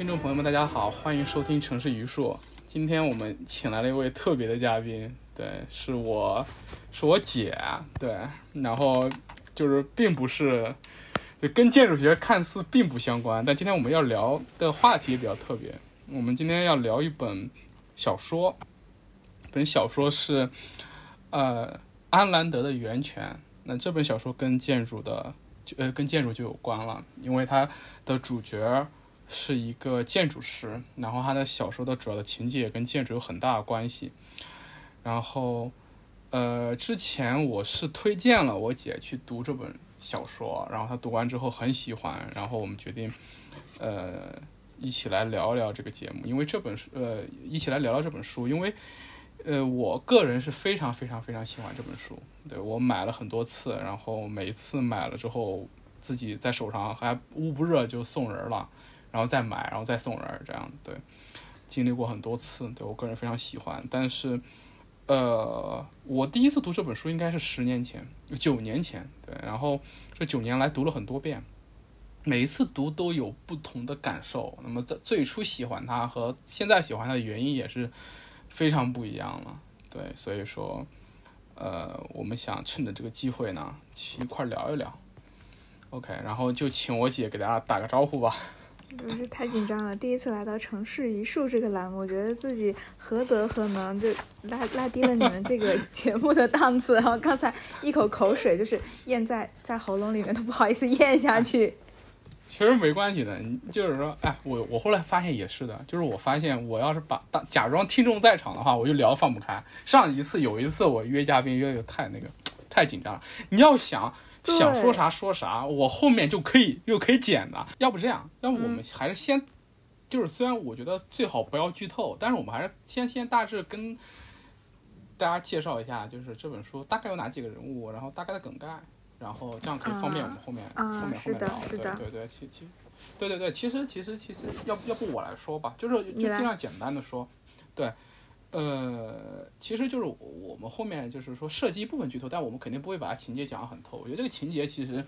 听众朋友们，大家好，欢迎收听《城市榆树》。今天我们请来了一位特别的嘉宾，对，是我，是我姐，对，然后就是并不是，就跟建筑学看似并不相关，但今天我们要聊的话题也比较特别。我们今天要聊一本小说，本小说是呃安兰德的《源泉》。那这本小说跟建筑的，就呃，跟建筑就有关了，因为它的主角是一个建筑师，然后他的小说的主要的情节跟建筑有很大的关系。然后，呃，之前我是推荐了我姐去读这本小说，然后她读完之后很喜欢，然后我们决定，呃，一起来聊聊这个节目，因为这本书，呃，一起来聊聊这本书，因为。呃，我个人是非常非常非常喜欢这本书，对我买了很多次，然后每次买了之后，自己在手上还捂不热就送人了，然后再买，然后再送人，这样对，经历过很多次，对我个人非常喜欢。但是，呃，我第一次读这本书应该是十年前，九年前，对，然后这九年来读了很多遍，每一次读都有不同的感受。那么在最初喜欢它和现在喜欢它的原因也是。非常不一样了，对，所以说，呃，我们想趁着这个机会呢，去一块聊一聊，OK，然后就请我姐给大家打个招呼吧。不是太紧张了，第一次来到城市一树这个栏目，我觉得自己何德何能，就拉拉低了你们这个 节目的档次。然后刚才一口口水就是咽在在喉咙里面，都不好意思咽下去。其实没关系的，你就是说，哎，我我后来发现也是的，就是我发现我要是把当假装听众在场的话，我就聊放不开。上一次有一次我约嘉宾约的太那个太紧张了，你要想想说啥说啥，我后面就可以又可以剪的。要不这样，要不我们还是先，就是虽然我觉得最好不要剧透，但是我们还是先先大致跟大家介绍一下，就是这本书大概有哪几个人物，然后大概的梗概。然后这样可以方便我们后面后面后面聊，对对对，其其，对对对，其实其实其实要要不我来说吧，就是就尽量简单的说，对，呃，其实就是我们后面就是说涉及一部分剧透，但我们肯定不会把它情节讲得很透。我觉得这个情节其实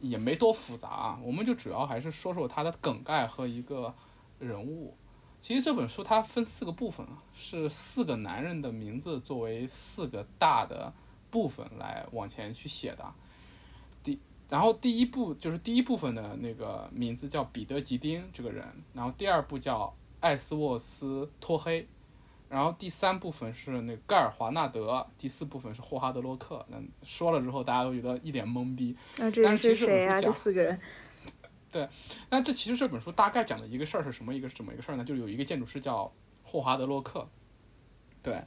也没多复杂啊，我们就主要还是说说它的梗概和一个人物。其实这本书它分四个部分啊，是四个男人的名字作为四个大的部分来往前去写的。第然后第一部就是第一部分的那个名字叫彼得吉丁这个人，然后第二部叫艾斯沃斯托黑，然后第三部分是那盖尔华纳德，第四部分是霍华德洛克。那说了之后，大家都觉得一脸懵逼。那这是谁啊？这四个人。对，那这其实这本书大概讲的一个事儿是什么一个什么一个事儿呢？就是有一个建筑师叫霍华德洛克，对，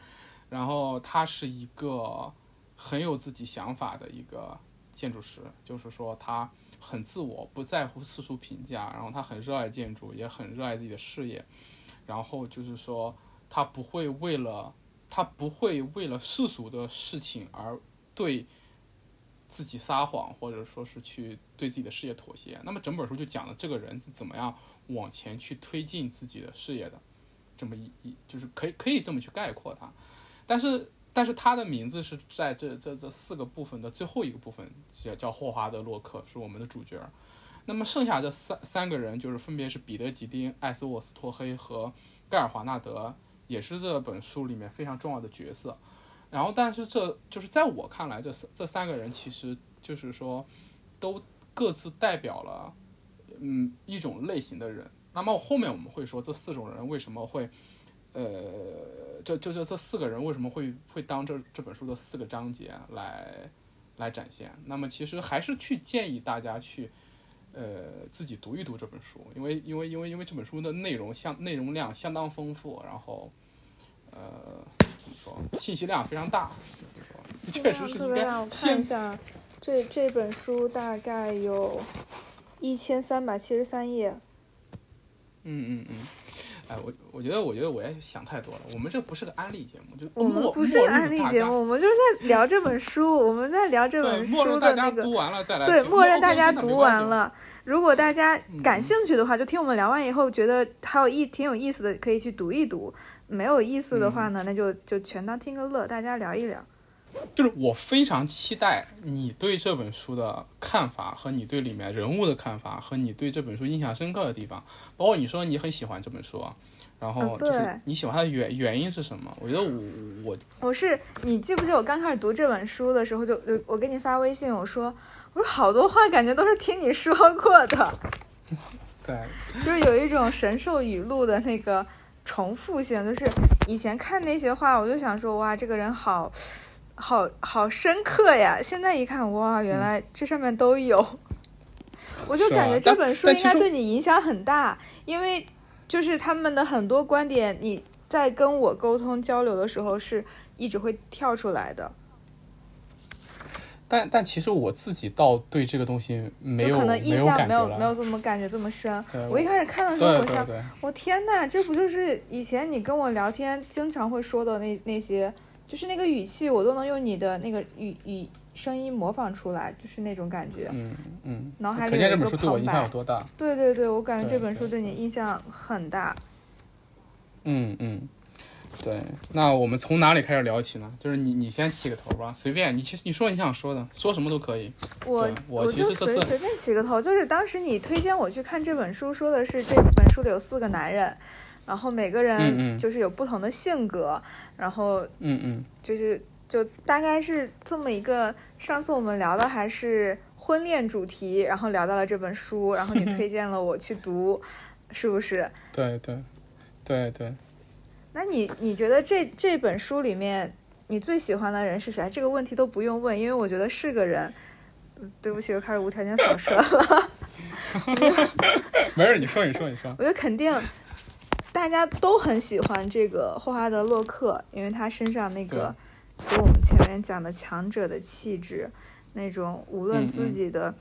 然后他是一个很有自己想法的一个。建筑师就是说，他很自我，不在乎世俗评价，然后他很热爱建筑，也很热爱自己的事业，然后就是说，他不会为了他不会为了世俗的事情而对自己撒谎，或者说是去对自己的事业妥协。那么整本书就讲了这个人是怎么样往前去推进自己的事业的，这么一一就是可以可以这么去概括他，但是。但是他的名字是在这这这四个部分的最后一个部分，叫叫霍华德洛克，是我们的主角。那么剩下这三三个人，就是分别是彼得吉丁、艾斯沃斯托黑和盖尔华纳德，也是这本书里面非常重要的角色。然后，但是这就是在我看来，这三这三个人其实就是说，都各自代表了嗯一种类型的人。那么后面我们会说这四种人为什么会。呃，这这这这四个人为什么会会当这这本书的四个章节来来展现？那么其实还是去建议大家去呃自己读一读这本书，因为因为因为因为这本书的内容相内容量相当丰富，然后呃怎么说信息量非常大，确实是应该。我看一下，这这本书大概有一千三百七十三页。嗯嗯嗯。哎，我我觉得，我觉得我也想太多了。我们这不是个安利节目，就我们不是安利节目，我们就是在聊这本书，我们在聊这本书的那个。读完了再来。对，默认大家读完了。如果大家感兴趣的话，就听我们聊完以后，觉得还有意挺有意思的，可以去读一读。没有意思的话呢，那就就全当听个乐，大家聊一聊。就是我非常期待你对这本书的看法和你对里面人物的看法和你对这本书印象深刻的地方，包括你说你很喜欢这本书，然后就是你喜欢它的原原因是什么？我觉得我我我是你记不记得我刚开始读这本书的时候就，就我给你发微信，我说我说好多话感觉都是听你说过的，对。就是有一种神兽语录的那个重复性，就是以前看那些话，我就想说哇，这个人好好好深刻呀，现在一看哇，原来这上面都有，我就感啊觉这本书应该对你影响很大，因为就是他们的很多观点，你在跟我沟通交流的时候是一直会跳出来的。但但其实我自己倒对这个东西没有就可能印没有象。没有没有这么感觉这么深。我一开始看的时候，我想，我天呐，这不就是以前你跟我聊天经常会说的那那些，就是那个语气，我都能用你的那个语语声音模仿出来，就是那种感觉。嗯嗯，脑海里可见这有一个本书对我影响有多大。对对对，我感觉这本书对对你印象很大。嗯嗯，对。那我们从哪里开始聊起呢？就是你你先起个头吧，随便你其实你说你想说的，说什么都可以。我我其就随随便起个头，就是当时你推荐我去看这本书，说的是这本书里有四个男人，然后每个嗯人嗯就是有不同的性格，然后嗯嗯就是就大概是这么一个。上次我们聊的还是婚恋主题，然后聊到了这本书，然后你推荐了我去读，是不是？对对对对。那你你觉得这这本书里面你最喜欢的人是谁？这个问题都不用问，因为我觉得是个人。嗯对不起，又开始无条件扫射了。没事，你说你说你说。我觉得肯定大家都很喜欢这个霍华德·洛克，因为他身上那个跟我们前面讲的强者的气质，那种无论嗯自己的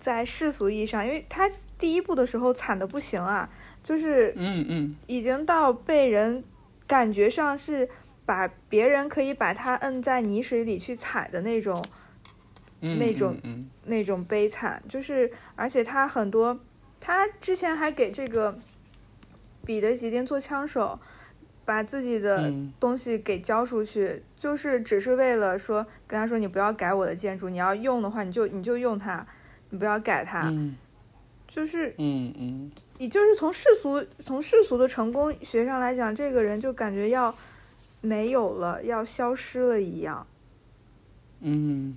在世俗意义上，因为他第一部的时候惨的不行啊，就是嗯嗯。已经到被人感觉上是把别人可以把他摁在泥水里去踩的那种嗯，那种嗯。那种悲惨，就是而且他很多，他之前还给这个彼得吉丁做枪手，把自己的嗯。东西给交出去，就是只是为了说跟他说你不要改我的建筑，你要用的话你就你就用它，你不要改它，嗯。就是嗯嗯。你就是从世俗从世俗的成功学上来讲，这个人就感觉要没有了，要消失了一样。嗯。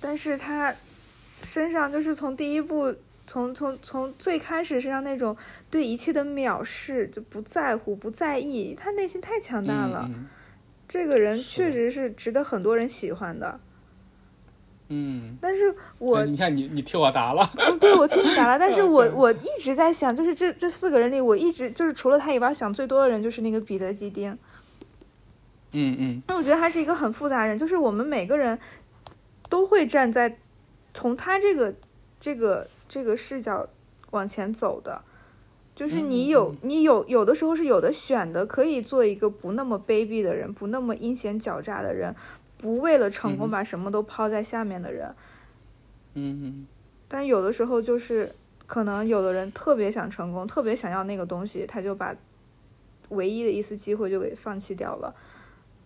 但是他身上就是从第一部，从从从最开始身上那种对一切的藐视，就不在乎、不在意，他内心太强大了。嗯这个人确实是值得很多人喜欢的。嗯，但是我，你看你你替我答了。嗯，对我替你答了，但是我我一直在想，就是这这四个人里，我一直就是除了他以外，想最多的人就是那个彼得基丁。嗯嗯因为我觉得他是一个很复杂人，就是我们每个人都会站在从他这个这个这个视角往前走的，就是你有、你有有的时候是有的选的，可以做一个不那么卑鄙的人，不那么阴险狡诈的人，不为了成功嗯。把什么都抛在下面的人，嗯但是有的时候就是可能有的人特别想成功，特别想要那个东西，他就把唯一的一丝机会就给放弃掉了。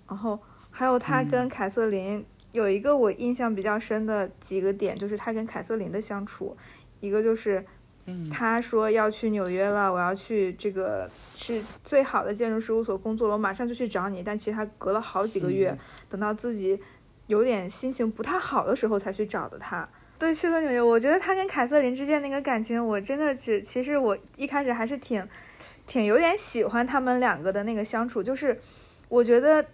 然后还有他跟凯瑟琳、有一个我印象比较深的几个点，就是他跟凯瑟琳的相处，一个就是嗯他说要去纽约了，我要去这个是最好的建筑事务所工作了，我马上就去找你。但其实他隔了好几个月，嗯等到自己有点心情不太好的时候才去找的他。对，去了纽约，我觉得他跟凯瑟琳之间那个感情，我真的只其实我一开始还是挺挺有点喜欢他们两个的那个相处，就是我觉得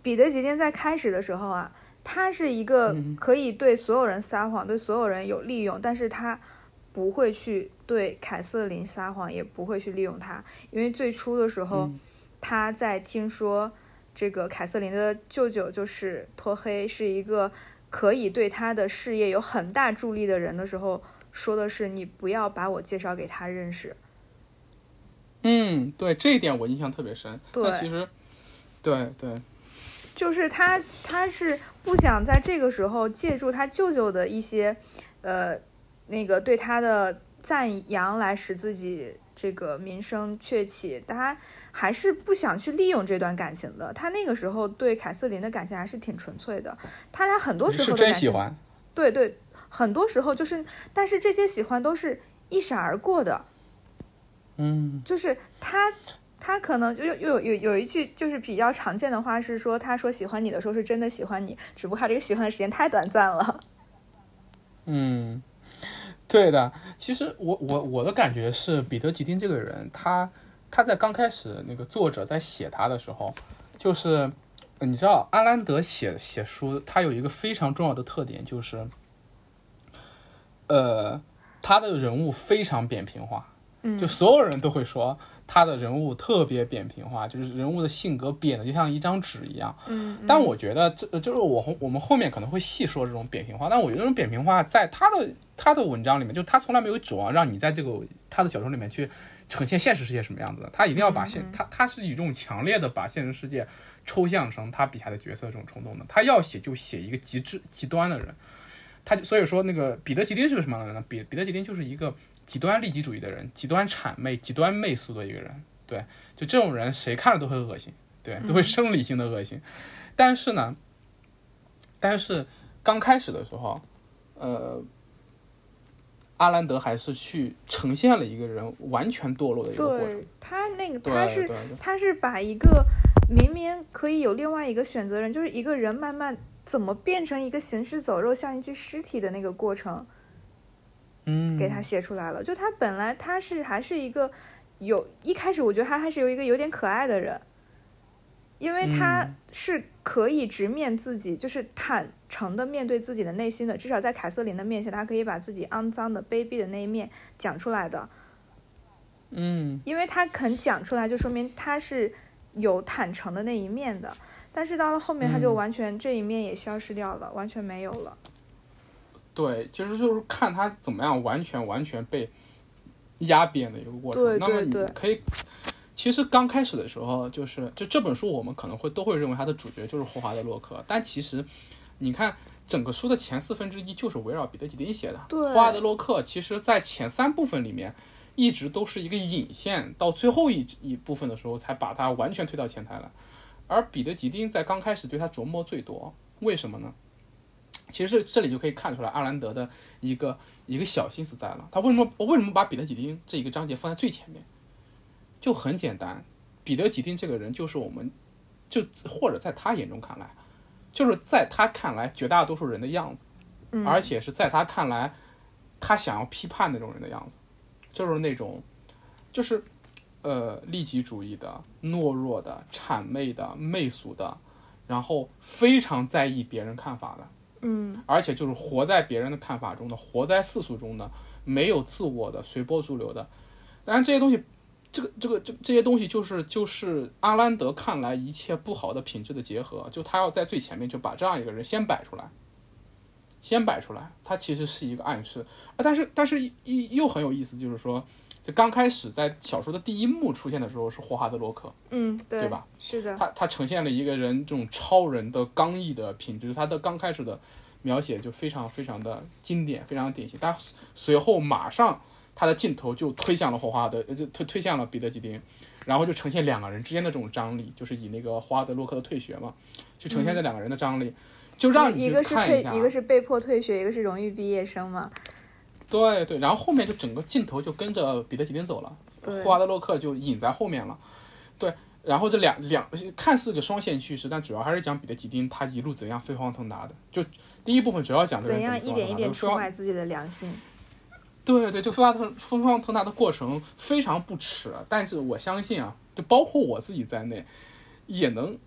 彼得吉丁在开始的时候啊，他是一个嗯。可以对所有人撒谎，对所有人有利用，但是他不会去对凯瑟琳撒谎，也不会去利用他，因为最初的时候，嗯。他在听说这个凯瑟琳的舅舅就是托黑是一个可以对他的事业有很大助力的人的时候，说的是你不要把我介绍给他认识。嗯，对这一点我印象特别深。对那其实，对对，就是他，他是不想在这个时候借助他舅舅的一些，呃，那个对他的赞扬来使自己这个名声鹊起，他还是不想去利用这段感情的。他那个时候对凯瑟琳的感情还是挺纯粹的，他俩很多时候是真喜欢，对对，很多时候就是，但是这些喜欢都是一闪而过的，嗯就是他。他可能就有有有有一句就是比较常见的话是说，他说喜欢你的时候是真的喜欢你，只不过他这个喜欢的时间太短暂了。嗯，对的。其实我我我的感觉是，彼得·吉丁这个人，他他在刚开始那个作者在写他的时候，就是呃你知道阿兰德写写书，他有一个非常重要的特点，就是呃他的人物非常扁平化，嗯就所有人都会说他的人物特别扁平化，就是人物的性格扁的就像一张纸一样。嗯，但我觉得这就是我我们后面可能会细说这种扁平化，但我觉得这种扁平化在他的他的文章里面，就他从来没有指望让你在这个他的小说里面去呈现现实世界什么样子的，他一定要把现、他他是以这种强烈的把现实世界抽象成他笔下的角色这种冲动的，他要写就写一个极致极端的人，他所以说那个彼得吉丁是个什么样的人呢？彼彼得吉丁就是一个极端利己主义的人，极端谄媚、极端媚俗的一个人，对，就这种人谁看了都会恶心，对，都会生理性的恶心。但是呢，但是刚开始的时候，呃，阿兰德还是去呈现了一个人完全堕落的一个过程。对他那个他是他是把一个明明可以有另外一个选择人，就是一个人慢慢怎么变成一个行尸走肉，像一具尸体的那个过程，嗯，给他写出来了。就他本来他是还是一个有一开始我觉得他还是有一个有点可爱的人，因为他嗯是可以直面自己，就是坦诚的面对自己的内心的。至少在凯瑟琳的面前，他可以把自己肮脏的、卑鄙的那一面讲出来的。嗯，因为他肯讲出来，就说明他是有坦诚的那一面的。但是到了后面，他就嗯完全这一面也消失掉了，完全没有了。对，其实就是看他怎么样完全完全被压扁的一个过程。对那么你可以，其实刚开始的时候，就是就这本书我们可能会都会认为它的主角就是霍华德洛克，但其实你看整个书的前四分之一就是围绕彼得吉丁写的。对霍华德洛克其实在前三部分里面。一直都是一个引线，到最后一一部分的时候才把他完全推到前台来。而彼得吉丁在刚开始对他琢磨最多，为什么呢？其实这里就可以看出来阿兰德的一个一个小心思在了。他为什么我为什么把彼得吉丁这一个章节放在最前面？就很简单，彼得吉丁这个人就是我们，就或者在他眼中看来，就是在他看来绝大多数人的样子，嗯而且是在他看来，他想要批判那种人的样子，就是那种，就是呃利己主义的、懦弱的、谄媚的、媚俗的，然后非常在意别人看法的。嗯而且就是活在别人的看法中的，活在世俗中的，没有自我的，随波逐流的。当然这些东西，这个这个这这些东西就是就是阿兰德看来一切不好的品质的结合，就他要在最前面就把这样一个人先摆出来，先摆出来，他其实是一个暗示啊，但是但是一又很有意思，就是说，就刚开始在小说的第一幕出现的时候是霍华德洛克，嗯，对，对吧？是的，他他呈现了一个人这种超人的刚毅的品质，他的刚开始的描写就非常非常的经典，非常典型。但随后马上他的镜头就推向了霍华德，呃就推推向了彼得基丁，然后就呈现两个人之间的这种张力，就是以那个霍华德洛克的退学嘛，就呈现这两个人的张力，就让一个是退，一个是被迫退学，一个是荣誉毕业生嘛。对对，然后后面就整个镜头就跟着彼得吉丁走了。霍华德洛克就隐在后面了。对，然后这两两看似个双线叙事，但主要还是讲彼得吉丁他一路怎样飞黄腾达的。就第一部分主要讲这个怎人样一点一点出卖自己的良心？对对，就飞黄腾飞黄腾达的过程非常不耻，但是我相信啊，就包括我自己在内，也能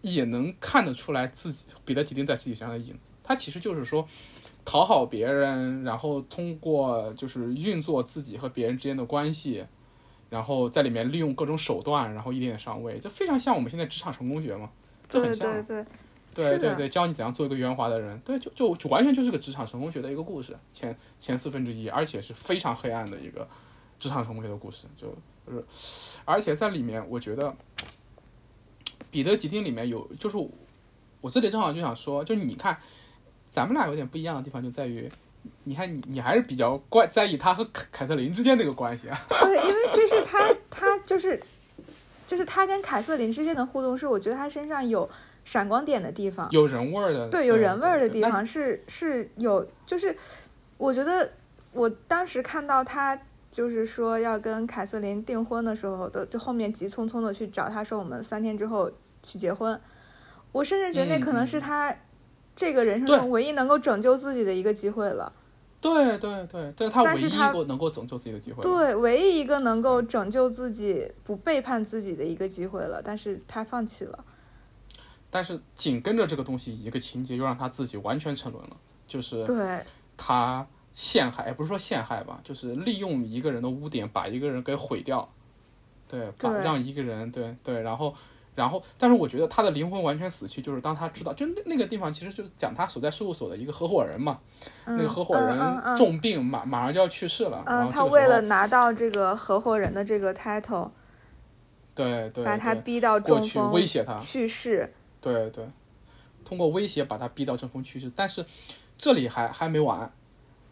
也能看得出来自己彼得吉丁在自己身上的影子。他其实就是说。讨好别人，然后通过就是运作自己和别人之间的关系，然后在里面利用各种手段，然后一点点上位，就非常像我们现在职场成功学嘛，这很像。对对，对教你怎样做一个圆滑的人，对，就就就完全就是个职场成功学的一个故事，前前四分之一，而且是非常黑暗的一个职场成功学的故事，就就是，而且在里面，我觉得彼得吉丁里面有，就是我这里正好就想说，就你看，咱们俩有点不一样的地方就在于，你看你你还是比较关在意他和凯凯瑟琳之间那个关系啊。对，因为这是他他就是就是他跟凯瑟琳之间的互动，是我觉得他身上有闪光点的地方，有人味儿的，对，有人味儿的地方是是有，就是我觉得我当时看到他就是说要跟凯瑟琳订婚的时候，都就后面急匆匆的去找他说我们三天之后去结婚，我甚至觉得那可能是他这个人生中唯一能够拯救自己的一个机会了。对对对，这是他唯一能够拯救自己的机会。对，唯一一个能够拯救自己、不背叛自己的一个机会了，但是他放弃了。但是紧跟着这个东西，一个情节又让他自己完全沉沦了，就是对，他陷害，也不是说陷害吧，就是利用一个人的污点把一个人给毁掉，对，把对让一个人对对，然后然后，但是我觉得他的灵魂完全死去，就是当他知道，就那那个地方其实就是讲他所在事务所的一个合伙人嘛，嗯、那个合伙人嗯重病，马马上就要去世了，然嗯，后他为了拿到这个合伙人的这个 title，对对把他逼到过去中风威胁他，去世。对对，通过威胁把他逼到中风去世，但是这里还还没完。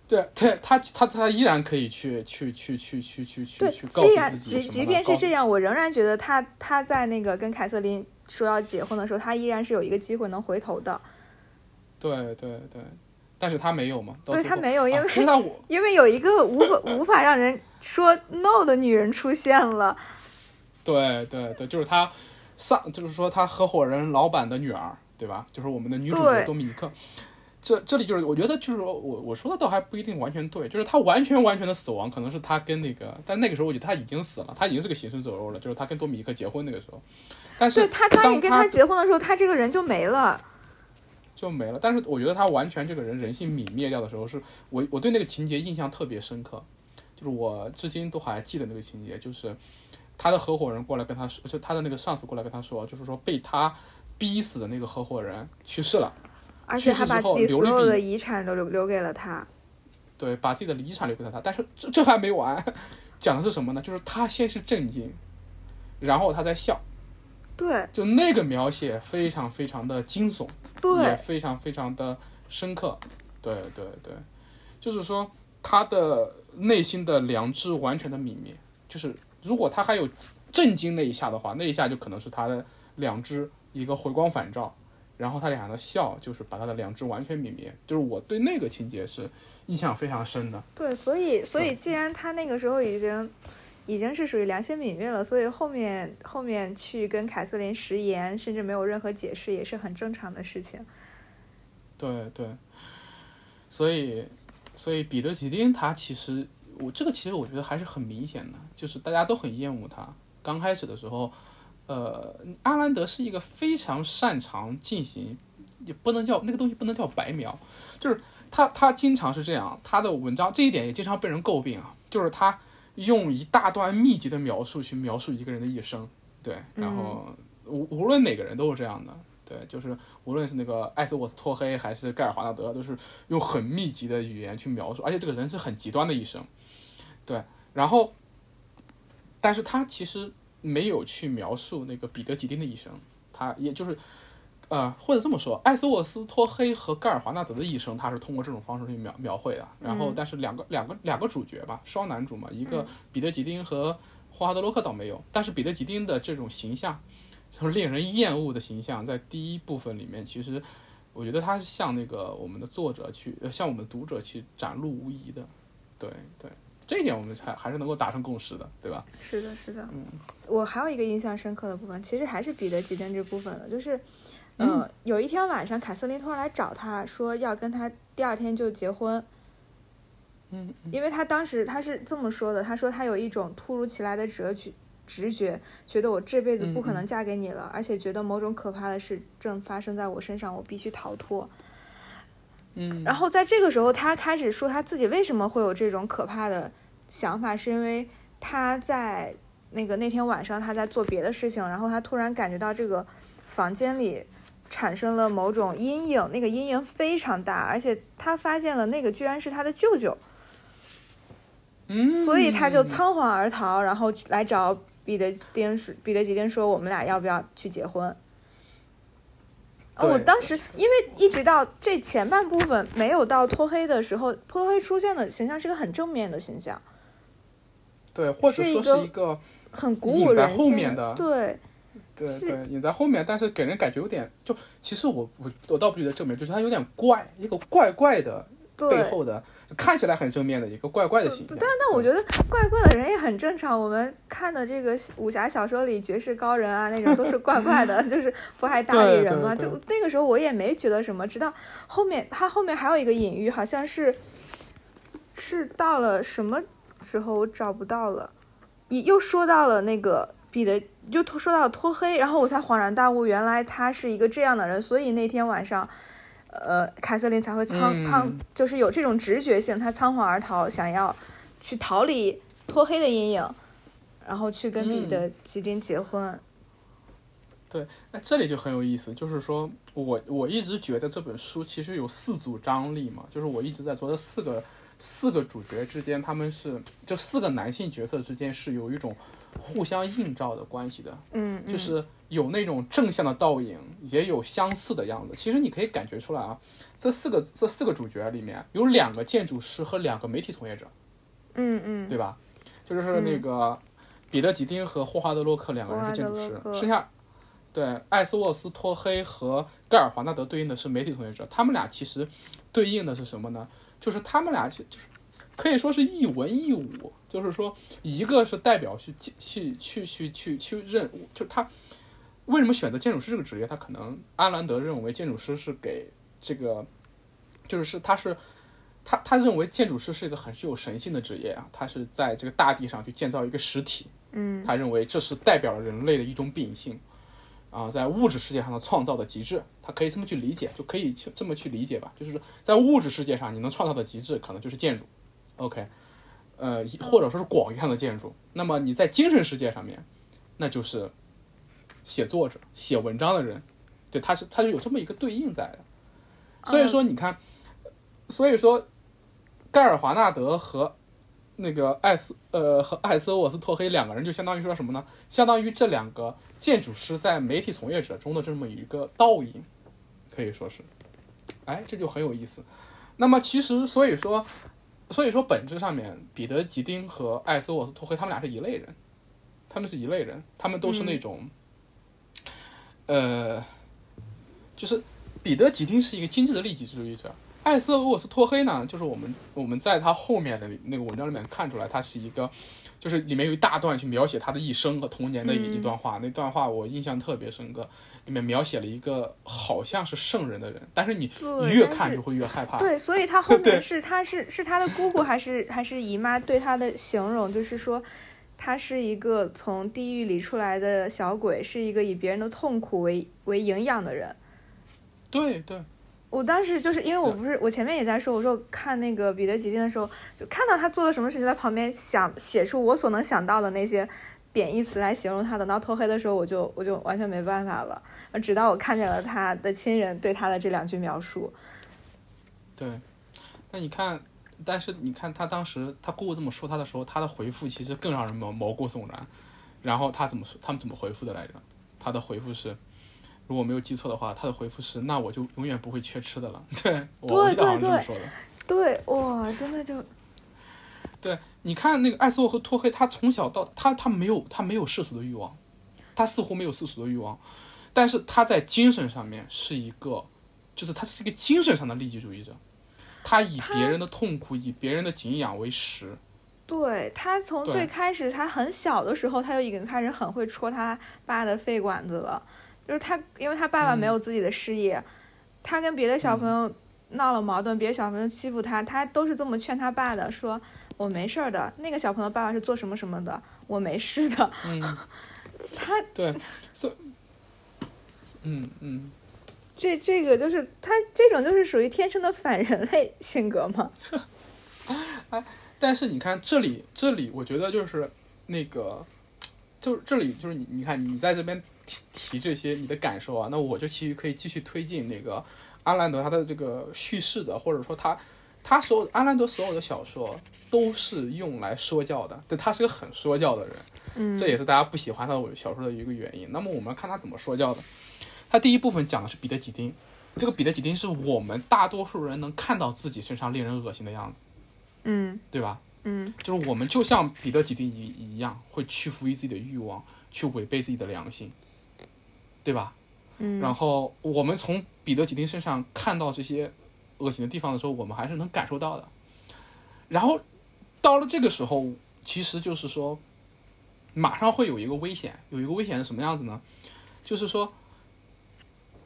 对对，他他他依然可以去去去去去去去对，去告既然诉自己即即便是这样，我仍然觉得他他在那个跟凯瑟琳说要结婚的时候，他依然是有一个机会能回头的。对对对，但是他没有嘛？对他没有，因啊为、因为有一个无法无法让人说 no 的女人出现了。对对对，就是他上，就是说他合伙人老板的女儿，对吧？就是我们的女主角多米尼克。这这里就是，我觉得就是说我我说的倒还不一定完全对，就是他完全完全的死亡，可能是他跟那个，但那个时候我觉得他已经死了，他已经是个行尸走肉了，就是他跟多米尼克结婚那个时候，但是对他答应当他跟他结婚的时候，他这个人就没了。就没了。但是我觉得他完全这个人人性泯灭掉的时候，是我我对那个情节印象特别深刻，就是我至今都还记得那个情节，就是他的合伙人过来跟他说，就他的那个上司过来跟他说，就是说被他逼死的那个合伙人去世了，而且还把自己所有的遗产都留留给了他。对，把自己的遗产留给了他。但是这这还没完，讲的是什么呢？就是他先是震惊，然后他在笑，对就那个描写非常非常的惊悚。对也非常非常的深刻，对对对，就是说他的内心的良知完全的泯灭，就是如果他还有震惊那一下的话，那一下就可能是他的良知一个回光返照，然后他俩的笑就是把他的良知完全泯灭，就是我对那个情节是印象非常深的。对，所以所以既然他那个时候已经已经是属于良心泯灭了，所以后面后面去跟凯瑟琳食言，甚至没有任何解释，也是很正常的事情。对对，所以所以彼得·吉丁他其实我这个其实我觉得还是很明显的，就是大家都很厌恶他。刚开始的时候，呃，阿兰德是一个非常擅长进行，也不能叫那个东西不能叫白描，就是他他经常是这样，他的文章这一点也经常被人诟病啊，就是他用一大段密集的描述去描述一个人的一生，对，然后无无论哪个人都是这样的。对，就是无论是那个艾斯沃斯托黑还是盖尔华纳德，都是用很密集的语言去描述，而且这个人是很极端的一生。对，然后，但是他其实没有去描述那个彼得吉丁的一生，他也就是，呃，或者这么说，艾斯沃斯托黑和盖尔华纳德的一生，他是通过这种方式去描描绘的。然后，但是两个两个两个主角吧，双男主嘛，一个彼得吉丁和霍华德洛克倒没有，但是彼得吉丁的这种形象。就是令人厌恶的形象，在第一部分里面，其实我觉得他是向那个我们的作者去，呃，向我们读者去展露无遗的，对对，这一点我们还还是能够达成共识的，对吧？是的，是的。嗯我还有一个印象深刻的部分，其实还是彼得吉登这部分的，就是，呃，有一天晚上，凯瑟琳突然来找他说要跟他第二天就结婚。嗯，因为他当时他是这么说的，他说他有一种突如其来的直觉。直觉觉得我这辈子不可能嫁给你了，而且觉得某种可怕的事正发生在我身上，我必须逃脱。嗯，然后在这个时候，他开始说他自己为什么会有这种可怕的想法，是因为他在那个那天晚上他在做别的事情，然后他突然感觉到这个房间里产生了某种阴影，那个阴影非常大，而且他发现了那个居然是他的舅舅，嗯，所以他就仓皇而逃，然后来找彼得丁彼得吉丁说：“我们俩要不要去结婚？”我当时因为一直到这前半部分没有到脱黑的时候，脱黑出现的形象是个很正面的形象，对，或者说是一个很鼓舞人心的，对，对对，隐在后面，但是给人感觉有点就，其实我我我倒不觉得正面，就是他有点怪，一个怪怪的背后的。看起来很正面的一个怪怪的形象，但但我觉得怪怪的人也很正常。我们看的这个武侠小说里，绝世高人啊那种都是怪怪的，就是不爱搭理人嘛。就那个时候我也没觉得什么，直到后面他后面还有一个隐喻，好像是是到了什么时候我找不到了，又又说到了那个彼得，就说到了脱黑，然后我才恍然大悟，原来他是一个这样的人，所以那天晚上。呃，凯瑟琳才会仓仓，就是有这种直觉性，她仓皇而逃，想要去逃离脱黑的阴影，然后去跟彼得吉丁结婚。对，那这里就很有意思，就是说我我一直觉得这本书其实有四组张力嘛，就是我一直在说这四个四个主角之间，他们是就四个男性角色之间是有一种互相映照的关系的，嗯，就是。有那种正向的倒影，也有相似的样子。其实你可以感觉出来啊，这四个这四个主角里面有两个建筑师和两个媒体从业者，嗯嗯，对吧？就是那个彼得·吉丁和霍华德·洛克两个人是建筑师，剩下对艾斯沃斯·托黑和盖尔·华纳德对应的是媒体从业者。他们俩其实对应的是什么呢？就是他们俩就是可以说是一文一武，就是说一个是代表去去去去去去认，就他。为什么选择建筑师这个职业？他可能阿兰德认为建筑师是给这个，就是是他是他他认为建筑师是一个很具有神性的职业啊，他是在这个大地上去建造一个实体，嗯，他认为这是代表了人类的一种秉性啊，在物质世界上的创造的极致，他可以这么去理解，就可以去这么去理解吧，就是在物质世界上你能创造的极致可能就是建筑，OK，呃，或者说是广义上的建筑，那么你在精神世界上面，那就是。写作者、写文章的人，对，他是他就有这么一个对应在的。所以说，你看，所以说，盖尔华纳德和那个艾斯呃和艾斯沃斯托黑两个人，就相当于说什么呢？相当于这两个建筑师在媒体从业者中的这么一个倒影，可以说是，哎，这就很有意思。那么其实，所以说，所以说本质上面，彼得吉丁和艾斯沃斯托黑他们俩是一类人，他们是一类人，他们都是那种。呃，就是彼得·吉丁是一个精致的利己主义者，艾瑟沃斯托黑呢，就是我们我们在他后面的那个文章里面看出来，他是一个，就是里面有一大段去描写他的一生和童年的一一段话，那段话我印象特别深刻，里面描写了一个好像是圣人的人，但是你越看就会越害怕。对，所以他后 面是他是是他的姑姑还是还是姨妈对他的形容，就是说。他是一个从地狱里出来的小鬼，是一个以别人的痛苦为为营养的人。对对，我当时就是因为我不是我前面也在说，我说看那个彼得·吉丁的时候，就看到他做了什么事情，在旁边想写出我所能想到的那些贬义词来形容他。等到脱黑的时候，我就我就完全没办法了。直到我看见了他的亲人对他的这两句描述。对，那你看。但是你看他当时他姑姑这么说他的时候，他的回复其实更让人毛毛骨悚然。然后他怎么说？他们怎么回复的来着？他的回复是，如果没有记错的话，他的回复是：那我就永远不会缺吃的了。对，我记得好像这么说的。对，哇，真的就。对，你看那个艾斯沃和托黑，他从小到他他没有他没有世俗的欲望，他似乎没有世俗的欲望，但是他在精神上面是一个，就是他是一个精神上的利己主义者。他以别人的痛苦，以别人的敬仰为食。对他从最开始，他很小的时候，他就已经开始很会戳他爸的肺管子了。就是他，因为他爸爸没有自己的事业，他跟别的小朋友闹了矛盾，别的小朋友欺负他，他都是这么劝他爸的：说我没事儿的。那个小朋友爸爸是做什么什么的，我没事的。嗯，他对，所嗯嗯。这这个就是他这种就是属于天生的反人类性格吗？哎，但是你看这里这里，我觉得就是那个，就是这里就是你你看你在这边提提这些你的感受啊，那我就其实可以继续推进那个阿兰德他的这个叙事的，或者说他他所有阿兰德所有的小说都是用来说教的，对他是个很说教的人，嗯，这也是大家不喜欢他的小说的一个原因。那么我们看他怎么说教的。它第一部分讲的是彼得几丁，这个彼得几丁是我们大多数人能看到自己身上令人恶心的样子，嗯对吧？嗯就是我们就像彼得几丁一一样，会屈服于自己的欲望，去违背自己的良心，对吧？嗯，然后我们从彼得几丁身上看到这些恶心的地方的时候，我们还是能感受到的。然后到了这个时候，其实就是说，马上会有一个危险，有一个危险是什么样子呢？就是说，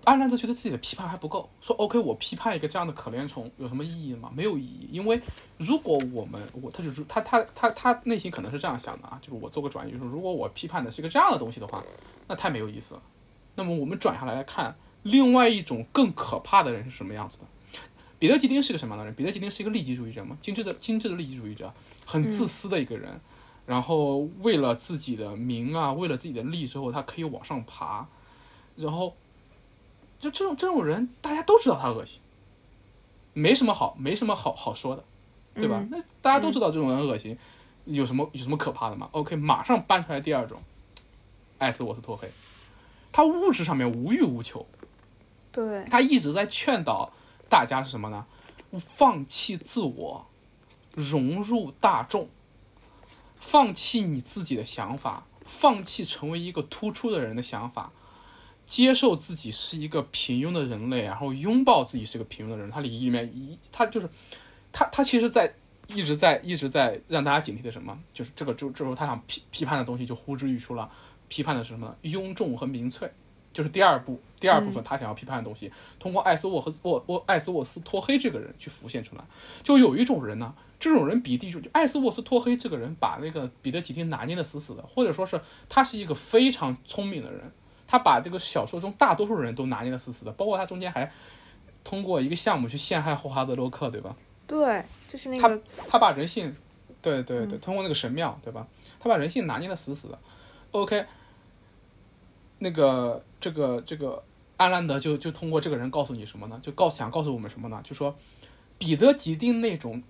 阿兰德觉得自己的批判还不够，说 OK，我批判一个这样的可怜虫有什么意义吗？没有意义，因为如果我们我他就是他他他他内心可能是这样想的啊，就是我做个转移，就是如果我批判的是一个这样的东西的话，那太没有意思了。那么我们转下来来看，另外一种更可怕的人是什么样子的？彼得吉丁是个什么样的人？彼得吉丁是一个利己主义者吗？精致的精致的利己主义者，很自私的一个人。然后为了自己的名啊，为了自己的利之后，他可以往上爬。然后，就这种这种人，大家都知道他恶心，没什么好没什么好好说的，对吧？嗯那大家都知道这种人恶心，有什么有什么可怕的吗？OK，马上搬出来第二种，艾斯沃斯托黑，他物质上面无欲无求，对，他一直在劝导大家是什么呢？放弃自我，融入大众，放弃你自己的想法，放弃成为一个突出的人的想法，接受自己是一个平庸的人类，然后拥抱自己是个平庸的人。他里里面一，他就是他他其实在一直在一直在让大家警惕的什么？就是这个就这时候他想批批判的东西就呼之欲出了，批判的是什么呢？庸众和民粹。就是第二部，第二部分他想要批判的东西，通过艾斯沃和沃沃艾斯沃斯托黑这个人去浮现出来。就有一种人呢，这种人比地就就艾斯沃斯托黑这个人把那个彼得几丁拿捏的死死的，或者说是他是一个非常聪明的人，他把这个小说中大多数人都拿捏的死死的，包括他中间还通过一个项目去陷害霍华德洛克，对吧？对，就是那他个他把人性，对对对，通过那个神庙，对吧？他把人性拿捏的死死的。OK，那个这个这个安兰德就就通过这个人告诉你什么呢？就告想告诉我们什么呢？就说彼得吉丁那种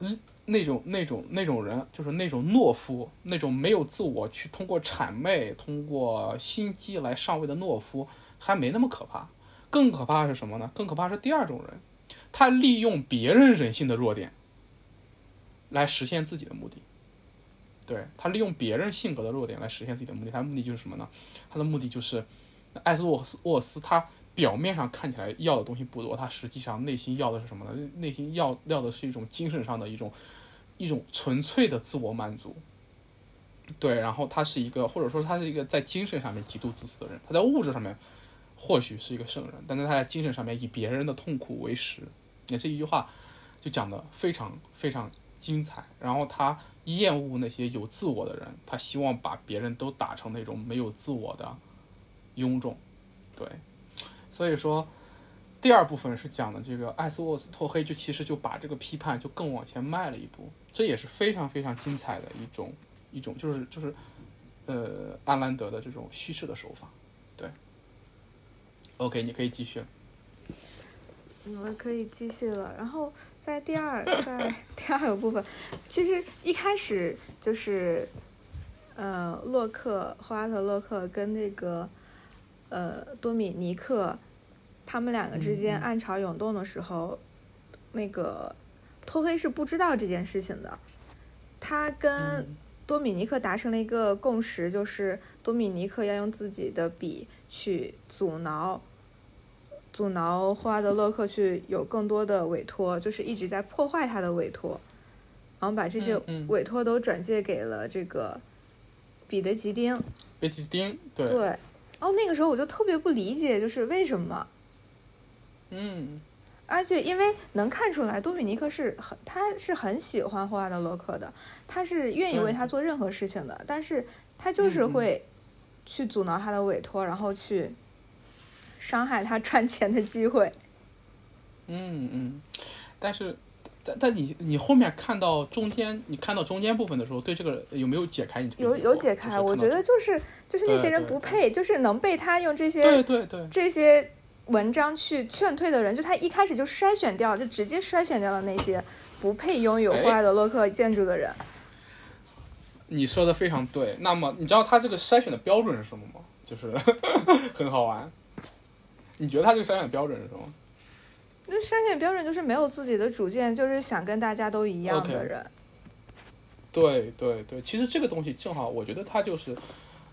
那种那种那种人，就是那种懦夫，那种没有自我去通过谄媚、通过心机来上位的懦夫，还没那么可怕。更可怕的是什么呢？更可怕是第二种人，他利用别人人性的弱点。来实现自己的目的。对他利用别人性格的弱点来实现自己的目的，他的目的就是什么呢？他的目的就是艾斯沃斯沃斯他表面上看起来要的东西不多，他实际上内心要的是什么呢？内心要要的是一种精神上的一种一种纯粹的自我满足。对，然后他是一个，或者说他是一个在精神上面极度自私的人，他在物质上面或许是一个圣人，但是他在精神上面以别人的痛苦为食。你看这一句话就讲的非常非常精彩。然后他厌恶那些有自我的人，他希望把别人都打成那种没有自我的庸众。对，所以说第二部分是讲的这个艾斯沃斯托黑，就其实就把这个批判就更往前迈了一步，这也是非常非常精彩的一种一种就是就是呃安兰德的这种叙事的手法。对，OK，你可以继续了。我可以继续了。然后在第二，在 第二个部分，其实一开始就是，呃，洛克霍华德洛克跟那个呃多米尼克，他们两个之间暗潮涌动的时候，那个托黑是不知道这件事情的。他跟嗯多米尼克达成了一个共识，就是多米尼克要用自己的笔去阻挠。阻挠霍华德洛克去有更多的委托，就是一直在破坏他的委托，然后把这些委托都转借给了这个彼得吉丁。贝吉丁，对，对，哦，那个时候我就特别不理解，就是为什么？嗯而且因为能看出来，多米尼克是很他是很喜欢霍华德洛克的，他是愿意为他做任何事情的，但是他就是会去阻挠他的委托，然后去伤害他赚钱的机会。嗯嗯，但是。但但你你后面看到中间，你看到中间部分的时候，对这个有没有解开你这个有有解开，我觉得就是就是那些人不配，就是能被他用这些对对对，这些文章去劝退的人，就他一开始就筛选掉，就直接筛选掉了那些不配拥有哎霍华德洛克建筑的人。你说的非常对。那么你知道他这个筛选的标准是什么吗？就是 很好玩。你觉得他这个筛选标准是什么？那筛选标准就是没有自己的主见，就是想跟大家都一样的人。对对对，其实这个东西正好，我觉得它就是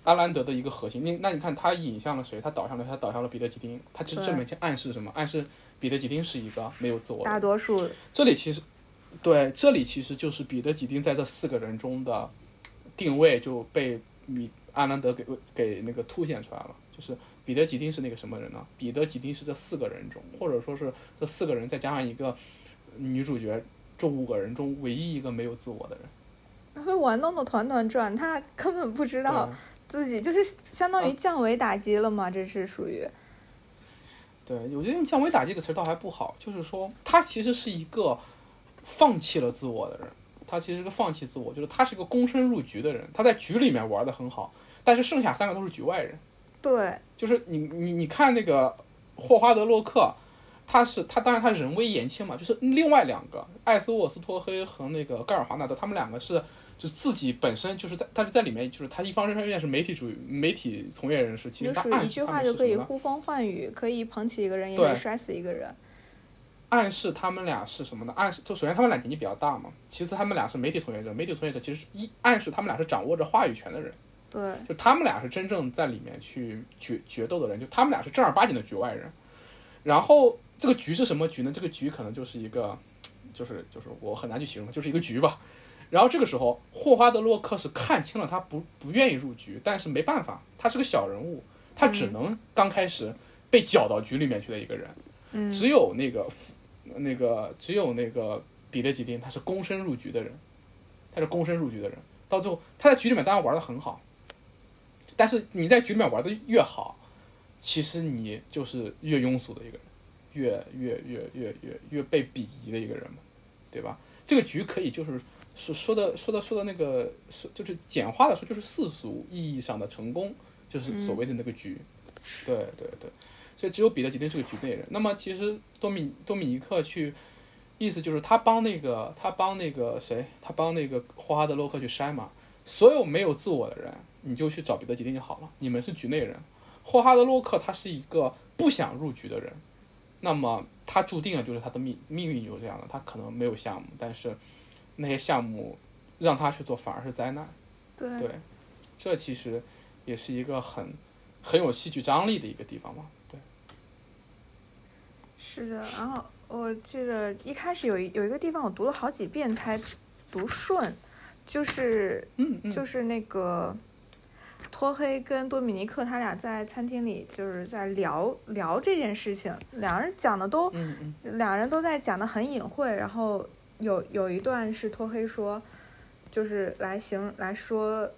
阿兰德的一个核心。你那你看，他引向了谁？他导向了他导向了彼得吉丁。他其实对这面去暗示什么？暗示彼得吉丁是一个没有自我的大。多数这里其实，对，这里其实就是彼得吉丁在这四个人中的定位就被米阿兰德给给那个凸显出来了。就是彼得吉丁是那个什么人呢？彼得吉丁是这四个人中，或者说是这四个人再加上一个女主角，这五个人中唯一一个没有自我的人。他被玩弄的团团转，他根本不知道自己就是相当于啊降维打击了嘛，这是属于对，我觉得用降维打击这个词倒还不好，就是说他其实是一个放弃了自我的人，他其实是个放弃自我，就是他是个躬身入局的人，他在局里面玩的很好，但是剩下三个都是局外人。对就是你你你看那个霍华德洛克，他是他当然他人微言轻嘛，就是另外两个艾斯沃斯托黑和那个盖尔华纳德，他们两个是就自己本身就是在，但是在里面就是他一方面是媒体主义媒体从业人士，其实他暗就属于一句话就可以？呼风唤雨，可以捧起一个人，也可以摔死一个人。暗示他们俩是什么呢？暗示就首先他们俩年纪比较大嘛，其次他们俩是媒体从业者，媒体从业者其实一暗示他们俩是掌握着话语权的人。对，就他们俩是真正在里面去决决斗的人，就他们俩是正儿八经的局外人。然后这个局是什么局呢？这个局可能就是一个，就是就是我很难去形容，就是一个局吧。然后这个时候，霍华德洛克是看清了他不不愿意入局，但是没办法，他是个小人物，他只能刚开始被搅到局里面去的一个人。嗯，只有那个那个只有那个彼得吉丁，他是躬身入局的人，他是躬身入局的人。到最后，他在局里面当然玩的很好，但是你在局里面玩的越好，其实你就是越庸俗的一个人，越越越越越越被鄙夷的一个人嘛，对吧？这个局可以就是说说的说的说的那个说就是简化的说就是世俗意义上的成功，就是所谓的那个局，对对对。所以只有彼得吉丁是个局内人。那么其实多米多米尼克去，意思就是他帮那个他帮那个谁，他帮那个霍华德洛克去筛嘛。所有没有自我的人，你就去找彼得吉丁就好了。你们是局内人。霍华德洛克他是一个不想入局的人，那么他注定了就是他的命命运就是这样的。他可能没有项目，但是那些项目让他去做反而是灾难。对对，这其实也是一个很很有戏剧张力的一个地方嘛。对。是的。然后我记得一开始有一有一个地方我读了好几遍才读顺，就是嗯嗯，就是那个托黑跟多米尼克他俩在餐厅里就是在聊聊这件事情，两人讲的都嗯嗯。两人都在讲的很隐晦，然后有有一段是托黑说，就是来形来说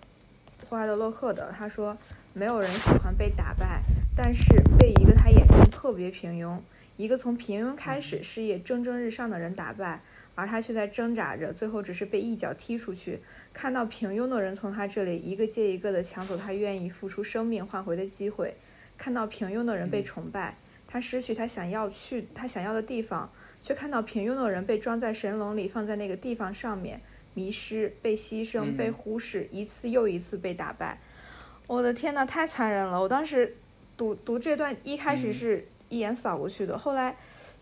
霍华德洛克的，他说没有人喜欢被打败，但是被一个他眼中特别平庸，一个从平庸开始事业蒸蒸日上的人打败，而他却在挣扎着，最后只是被一脚踢出去。看到平庸的人从他这里一个接一个的抢走他愿意付出生命换回的机会，看到平庸的人被崇拜，他失去他想要去他想要的地方，却看到平庸的人被装在神笼里，放在那个地方上面，迷失、被牺牲、嗯被忽视，一次又一次被打败。我的天呐，太残忍了！我当时读读这段一开始嗯是一眼扫过去的，后来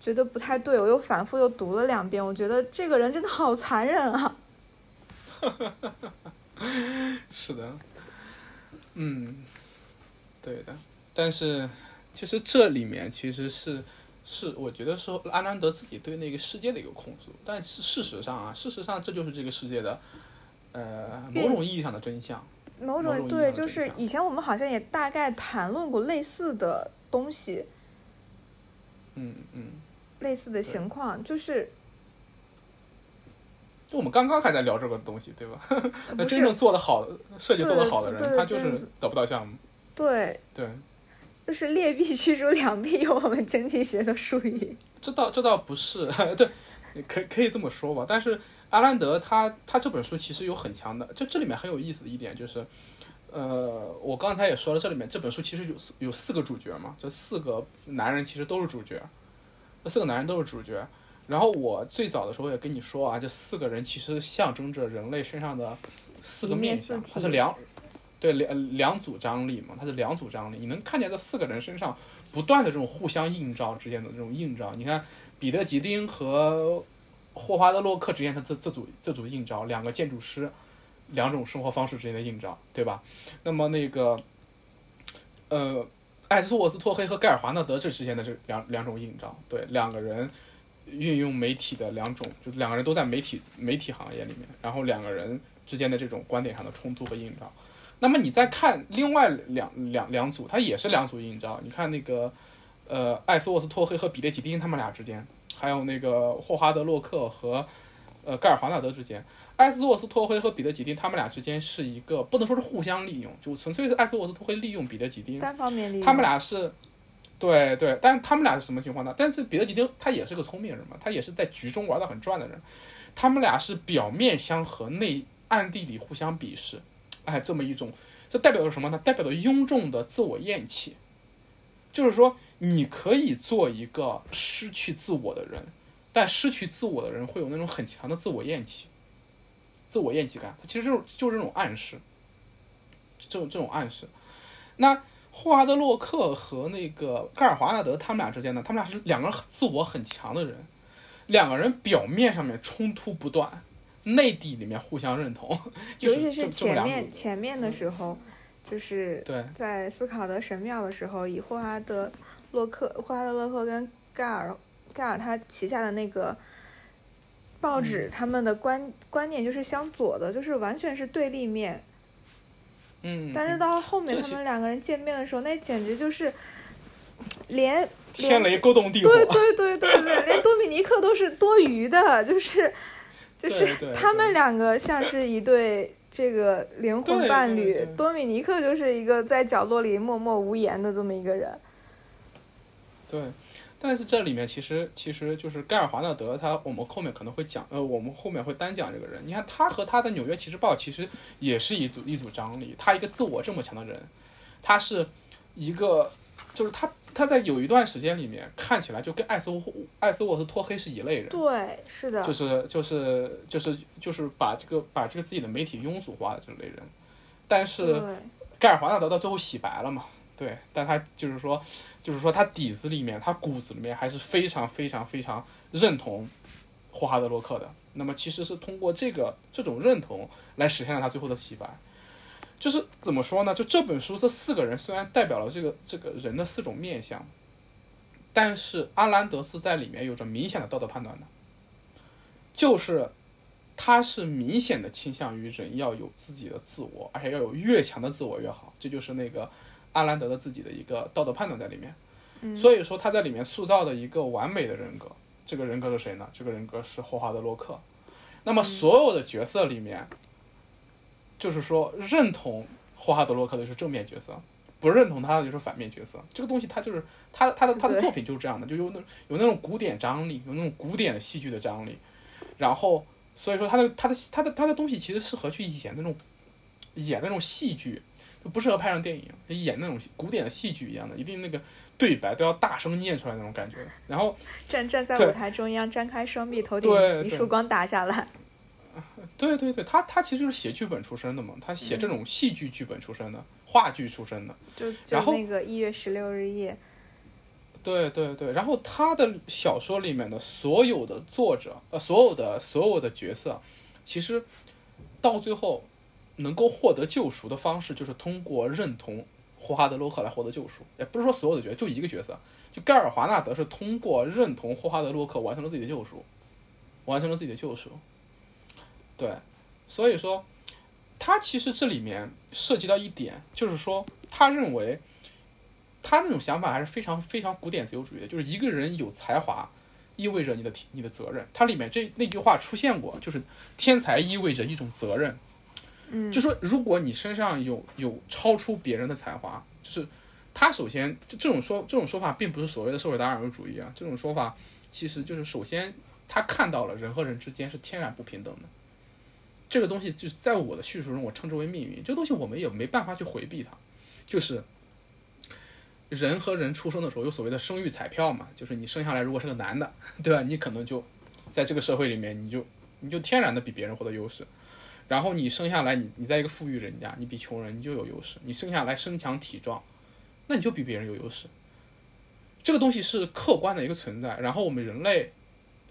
觉得不太对，我又反复又读了两遍，我觉得这个人真的好残忍啊！是的，嗯，对的，但是其实这里面其实是是我觉得说阿兰德自己对那个世界的一个控诉，但是事实上啊，事实上这就是这个世界的呃某种意义上的真相。某某种对，就是以前我们好像也大概谈论过类似的东西，嗯嗯，类似的情况，就是就我们刚刚还在聊这个东西，对吧？呃那真正做的好的设计做的好的人，他就是得不到项目。对，对，就是劣币驱逐良币，用我们经济学的术语。这倒这倒不是，对，可可以这么说吧。但是阿兰德他他这本书其实有很强的，就这里面很有意思的一点就是，呃，我刚才也说了，这里面这本书其实有有四个主角嘛，这四个男人其实都是主角，这四个男人都是主角。然后我最早的时候也跟你说啊，这四个人其实象征着人类身上的四个面面相，它是两，对两两组张力嘛，它是两组张力，你能看见这四个人身上不断的这种互相映照之间的这种映照。你看彼得吉丁和霍华德洛克之间的这这组这组映照，两个建筑师，两种生活方式之间的映照，对吧？那么那个，呃，艾斯沃斯托黑和盖尔华纳德这之间的这两两种印章，对两个人运用媒体的两种，就两个人都在媒体媒体行业里面，然后两个人之间的这种观点上的冲突和印章。那么你再看另外两两两组，它也是两组印章。你看那个，呃，艾斯沃斯托黑和比列吉丁他们俩之间，还有那个霍华德洛克和呃盖尔华纳德之间，艾斯沃斯托黑和彼得吉丁他们俩之间是一个不能说是互相利用，就纯粹是艾斯沃斯托黑利用彼得吉丁，单方面利用。他们俩是，对对，但他们俩是什么情况呢？但是彼得吉丁他也是个聪明人嘛，他也是在局中玩的很转的人，他们俩是表面相合，内暗地里互相鄙视。哎，这么一种，这代表着什么呢？代表着庸众的自我厌弃，就是说，你可以做一个失去自我的人，但失去自我的人会有那种很强的自我厌弃，自我厌弃感。它其实就是就是这种暗示，这种这种暗示。那霍华德洛克和那个盖尔华纳德他们俩之间呢？他们俩是两个自我很强的人，两个人表面上面冲突不断。内地里面互相认同，尤其是前面前面的时候，就是在斯考德神庙的时候，以霍华德洛克、霍华德洛克跟盖尔盖尔他旗下的那个报纸，他们的观观念就是相左的，就是完全是对立面。嗯。但是到后面他们两个人见面的时候，那简直就是连天雷勾动地火。对对对对对，连多米尼克都是多余的，就是。就是他们两个像是一对这个灵魂伴侣，多米尼克就是一个在角落里默默无言的这么一个人。对，但是这里面其实其实就是盖尔华纳德，他我们后面可能会讲，呃，我们后面会单讲这个人。你看他和他的纽约骑士报其实也是一组一组张力，他一个自我这么强的人，他是一个就是他。他在有一段时间里面看起来就跟艾斯沃艾斯沃斯托黑是一类人，对，是的，就是就是就是就是把这个把这个自己的媒体庸俗化的这类人，但是盖尔华纳德到最后洗白了嘛，对，但他就是说就是说他底子里面他骨子里面还是非常非常非常认同霍华德洛克的，那么其实是通过这个这种认同来实现了他最后的洗白。就是怎么说呢？就这本书这四个人虽然代表了这个这个人的四种面相，但是阿兰德斯在里面有着明显的道德判断的，就是他是明显的倾向于人要有自己的自我，而且要有越强的自我越好。这就是那个阿兰德的自己的一个道德判断在里面。所以说他在里面塑造的一个完美的人格，这个人格是谁呢？这个人格是霍华德洛克。那么所有的角色里面。就是说，认同霍华德洛克的就是正面角色，不认同他的就是反面角色。这个东西，他就是他他的他的作品就是这样的，就有那有那种古典张力，有那种古典的戏剧的张力。然后，所以说他的他的他的他的东西其实适合去演那种演那种戏剧，就不适合拍成电影，演那种古典的戏剧一样的，一定那个对白都要大声念出来那种感觉。然后站站在舞台中央，张开双臂，头顶一束光打下来。对对对，他他其实就是写剧本出身的嘛，他写这种戏剧剧本出身的，话剧出身的。就就那个一月十六日夜。对对对，然后他的小说里面的所有的作者，呃，所有的所有的角色，其实到最后能够获得救赎的方式，就是通过认同霍华德洛克来获得救赎。也不是说所有的角色，就一个角色，就盖尔华纳德是通过认同霍华德洛克完成了自己的救赎，完成了自己的救赎。对，所以说，他其实这里面涉及到一点，就是说，他认为，他那种想法还是非常非常古典自由主义的，就是一个人有才华，意味着你的你的责任。它里面这那句话出现过，就是天才意味着一种责任。就说如果你身上有有超出别人的才华，就是他首先这这种说这种说法并不是所谓的社会达尔文主义啊，这种说法其实就是首先他看到了人和人之间是天然不平等的。这个东西就是在我的叙述中，我称之为命运。这东西我们也没办法去回避它，就是人和人出生的时候有所谓的生育彩票嘛，就是你生下来如果是个男的，对吧？你可能就在这个社会里面，你就你就天然的比别人获得优势。然后你生下来，你你在一个富裕人家，你比穷人你就有优势。你生下来身强体壮，那你就比别人有优势。这个东西是客观的一个存在。然后我们人类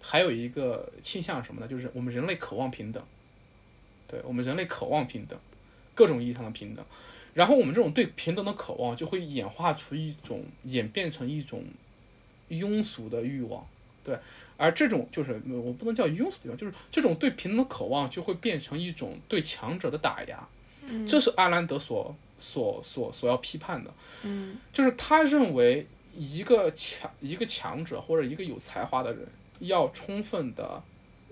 还有一个倾向什么呢？就是我们人类渴望平等。对我们人类渴望平等，各种意义上的平等。然后我们这种对平等的渴望，就会演化出一种演变成一种庸俗的欲望。对，而这种就是我不能叫庸俗欲望，就是这种对平等的渴望，就会变成一种对强者的打压。这是阿兰德所所所所要批判的。嗯，就是他认为一个强一个强者或者一个有才华的人，要充分的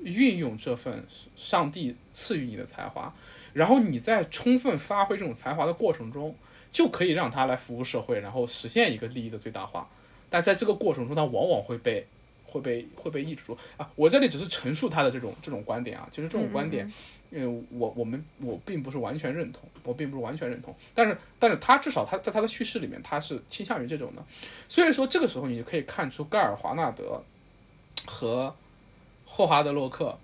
运用这份上帝赐予你的才华，然后你在充分发挥这种才华的过程中，就可以让他来服务社会，然后实现一个利益的最大化。但在这个过程中，他往往会被会被会被抑制住。啊！我这里只是陈述他的这种这种观点啊，其实这种观点，因为我我们我并不是完全认同，我并不是完全认同，但是但是他至少他在他的叙事里面，他是倾向于这种的，所以说这个时候你就可以看出盖尔华纳德和霍华德洛克，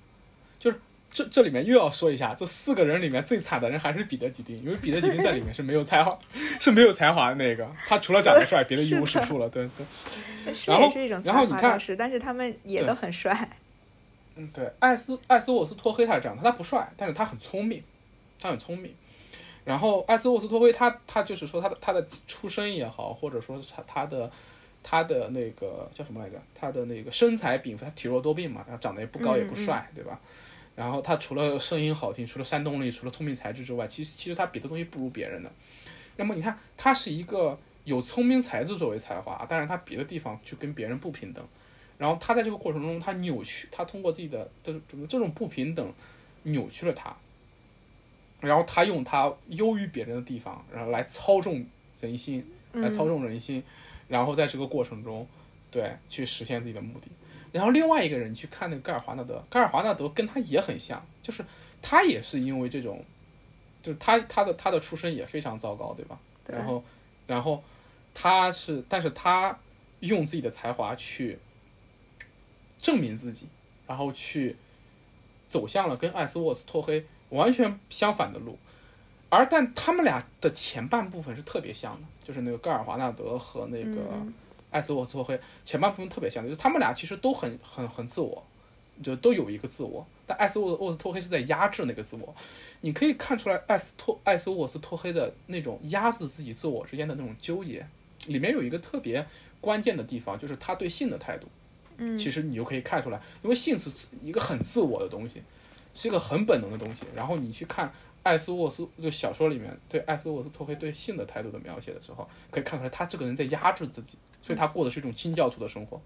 就是这这里面又要说一下，这四个人里面最惨的人还是彼得吉丁，因为彼得吉丁在里面是没有才华 是没有才华的那个，他除了长得帅，别的一无是处了，对对。然后也是一种才然后你看但是他们也都很帅。嗯，对，艾斯艾斯沃斯托黑他是这样的，他不帅，但是他很聪明，他很聪明。然后艾斯沃斯托黑他他就是说他的他的出身也好，或者说他他的他的那个叫什么来着？他的那个身材禀赋，他体弱多病嘛，然后长得也不高也不帅，对吧？然后他除了声音好听，除了煽动力，除了聪明才智之外，其实其实他别的东西不如别人的。那么你看，他是一个有聪明才智作为才华，但是他别的地方去跟别人不平等。然后他在这个过程中，他扭曲，他通过自己的这种这种不平等，扭曲了他。然后他用他优于别人的地方，然后来操纵人心，来操纵人心，然后在这个过程中，对，去实现自己的目的。然后另外一个人，去看那个盖尔华纳德，盖尔华纳德跟他也很像，就是他也是因为这种，就是他他的他的出身也非常糟糕，对吧？对然后，然后他是，但是他用自己的才华去证明自己，然后去走向了跟艾斯沃斯托黑完全相反的路。而但他们俩的前半部分是特别像的，就是那个盖尔华纳德和那个嗯艾斯沃斯托黑前半部分特别像的，就是他们俩其实都很很很自我，就都有一个自我。但艾斯沃沃斯托黑是在压制那个自我，你可以看出来艾斯托艾斯沃斯托黑的那种压制自己自我之间的那种纠结，里面有一个特别关键的地方，就是他对性的态度。嗯，其实你就可以看出来，因为性是一个很自我的东西，是一个很本能的东西。然后你去看艾斯沃斯就小说里面对艾斯沃斯托黑对性的态度的描写的时候，可以看出来他这个人在压制自己，所以他过的是一种清教徒的生活。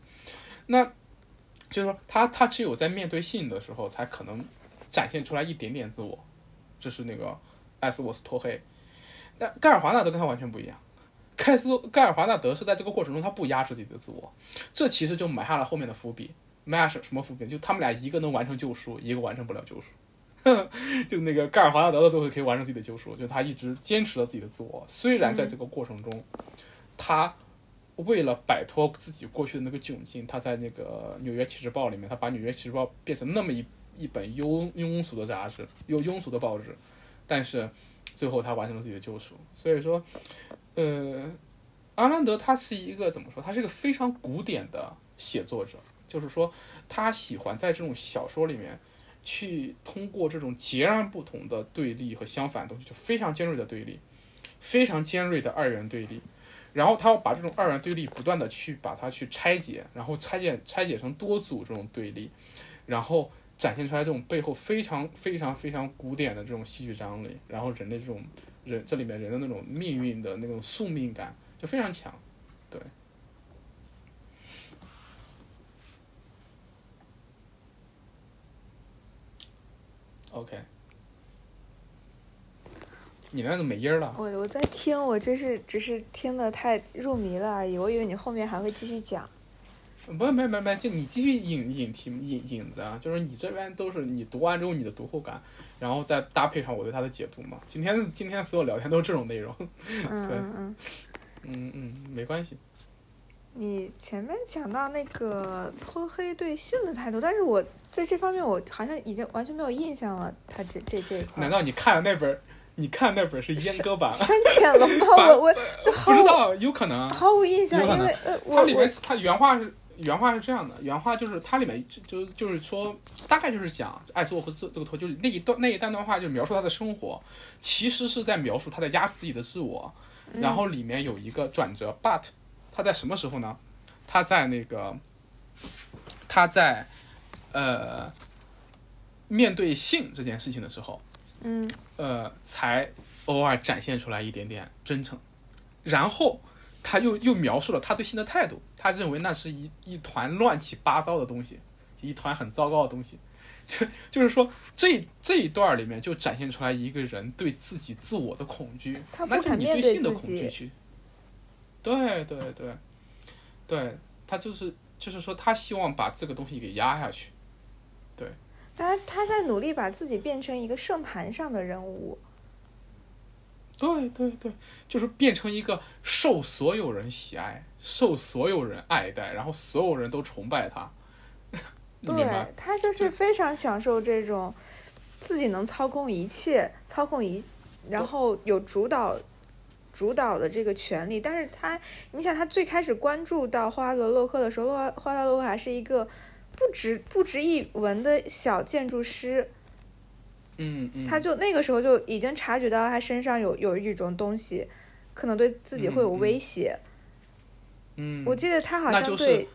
那就是说他他只有在面对性的时候，才可能展现出来一点点自我。这是那个艾斯沃斯托黑。那盖尔华纳德跟他完全不一样。盖斯盖尔华纳德是在这个过程中，他不压制自己的自我，这其实就埋下了后面的伏笔。埋下什什么伏笔？就他们俩一个能完成救赎，一个完成不了救赎。就那个盖尔华纳德的最后可以完成自己的救赎，就他一直坚持了自己的自我。虽然在这个过程中，他为了摆脱自己过去的那个窘境，他在那个《纽约启示报》里面，他把《纽约启示报》变成那么一一本庸庸俗的杂志，又庸俗的报纸，但是最后他完成了自己的救赎。所以说，呃，阿兰德他是一个怎么说？他是一个非常古典的写作者，就是说他喜欢在这种小说里面去通过这种截然不同的对立和相反的东西，就非常尖锐的对立，非常尖锐的二元对立。然后他要把这种二元对立不断的去把它去拆解，然后拆解拆解成多组这种对立，然后展现出来这种背后非常非常非常古典的这种戏剧张力，然后人的这种人这里面人的那种命运的那种宿命感就非常强，对。OK，你那怎么没音儿了？我我在听，我这是只是听的太入迷了而已，我以为你后面还会继续讲。不，没没没，就你继续引引题引引子啊，就是你这边都是你读完之后你的读后感，然后再搭配上我对他的解读嘛。今天今天所有聊天都是这种内容，嗯 嗯嗯，嗯嗯，没关系。你前面讲到那个脱黑对性的态度，但是我在这方面我好像已经完全没有印象了。他这这这一块难道你看的那本？你看那本是阉割版？删减了吗？我我不知道，有可能。毫无印象，因为呃，它里面它原话是原话是这样的，原话就是它里面就就就是说，大概就是讲艾斯沃和这这个托，就是那一段那一段段话，就是描述他的生活，其实是在描述他在压死自己的自我。然后里面有一个转折，but 他在什么时候呢？他在那个他在呃面对性这件事情的时候，嗯。呃，才偶尔展现出来一点点真诚，然后他又又描述了他对性的态度，他认为那是一一团乱七八糟的东西，一团很糟糕的东西，就就是说这这一段里面就展现出来一个人对自己自我的恐惧，那就是你对对性的恐惧去，对对对，对他就是就是说他希望把这个东西给压下去，他他在努力把自己变成一个圣坛上的人物。对对对，就是变成一个受所有人喜爱、受所有人爱戴，然后所有人都崇拜他。对？他就是非常享受这种自己能操控一切、操控一，然后有主导主导的这个权利。但是他，你想，他最开始关注到霍华德洛克的时候，洛华霍华德洛克还是一个不值不值一文的小建筑师，嗯嗯，他就那个时候就已经察觉到他身上有有一种东西，可能对自己会有威胁。嗯，我记得他好那就是像对、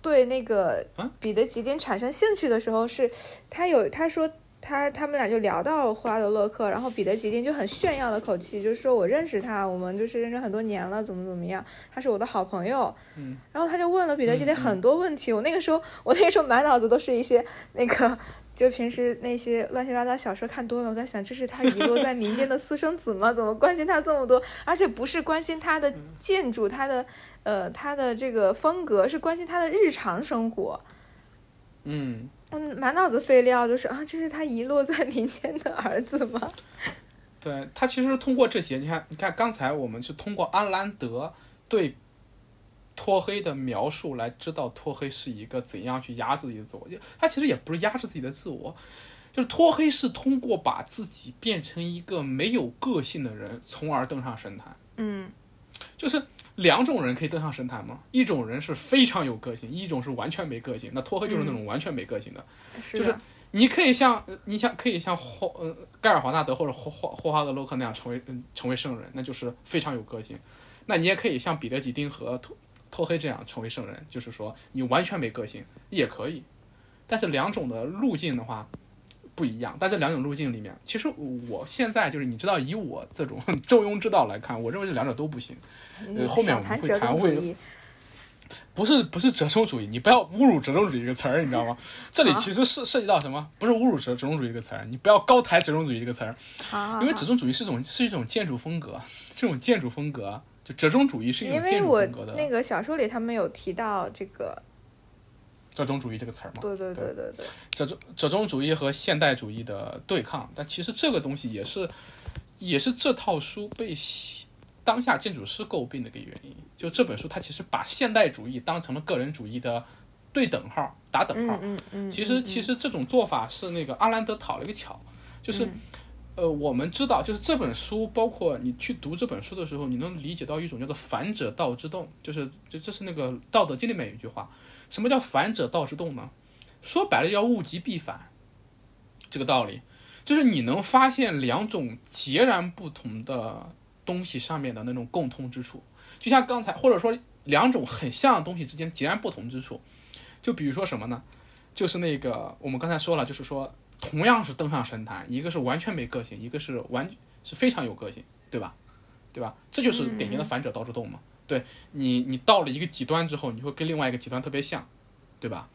对那个啊？彼得吉丁产生兴趣的时候是，他有他说他他们俩就聊到霍华德洛克，然后彼得吉丁就很炫耀的口气，就是说我认识他，我们就是认识很多年了，怎么怎么样，他是我的好朋友。嗯然后他就问了彼得吉丁很多问题，我那个时候我那个时候满脑子都是一些那个。就平时那些乱七八糟小说看多了，我在想，这是他遗落在民间的私生子吗？怎么关心他这么多？而且不是关心他的建筑，他的呃他的这个风格，是关心他的日常生活。嗯，嗯，满脑子废料，就是啊，这是他遗落在民间的儿子吗？对他其实通过这些，你看，你看刚才我们是通过安兰德对托黑的描述来知道托黑是一个怎样去压制自己的自我。就他其实也不是压制自己的自我，就是托黑是通过把自己变成一个没有个性的人，从而登上神坛。嗯就是两种人可以登上神坛吗？一种人是非常有个性，一种是完全没个性。那托黑就是那种完全没个性的。就是你可以像呃你像可以像霍呃盖尔华纳德或者霍霍霍华德洛克那样成为嗯成为圣人，那就是非常有个性。那你也可以像彼得吉丁和托托黑这样成为圣人，就是说你完全没个性也可以。但是两种的路径的话不一样，但这两种路径里面，其实我现在就是你知道，以我这种 中庸之道来看，我认为这两者都不行。呃后面我们会谈会。不是不是折中主义，你不要侮辱折中主义这个词儿，你知道吗？这里其实涉涉及到什么？不是侮辱折折中主义这个词儿，你不要高抬折中主义这个词儿，好，因为折中主义是一种是一种建筑风格，这种建筑风格就折中主义是一种建筑风格的那个小说里他们有提到这个，折中主义这个词儿嘛。对对对对对，折中折中主义和现代主义的对抗，但其实这个东西也是也是这套书被当下建筑师诟病的一个原因。就这本书，它其实把现代主义当成了个人主义的对等号，打等号。嗯嗯嗯。其实嗯其实这种做法是那个阿兰德讨了一个巧，就是、嗯呃，我们知道，就是这本书，包括你去读这本书的时候，你能理解到一种叫做“反者道之动”，就是就这是那个《道德经》里面有一句话，什么叫“反者道之动”呢？说白了，叫物极必反，这个道理，就是你能发现两种截然不同的东西上面的那种共通之处，就像刚才，或者说两种很像的东西之间截然不同之处，就比如说什么呢？就是那个我们刚才说了，就是说同样是登上神坛，一个是完全没个性，一个是完是非常有个性，对吧？对吧？这就是典型的反者道之动嘛。对你，你到了一个极端之后，你会跟另外一个极端特别像，对吧？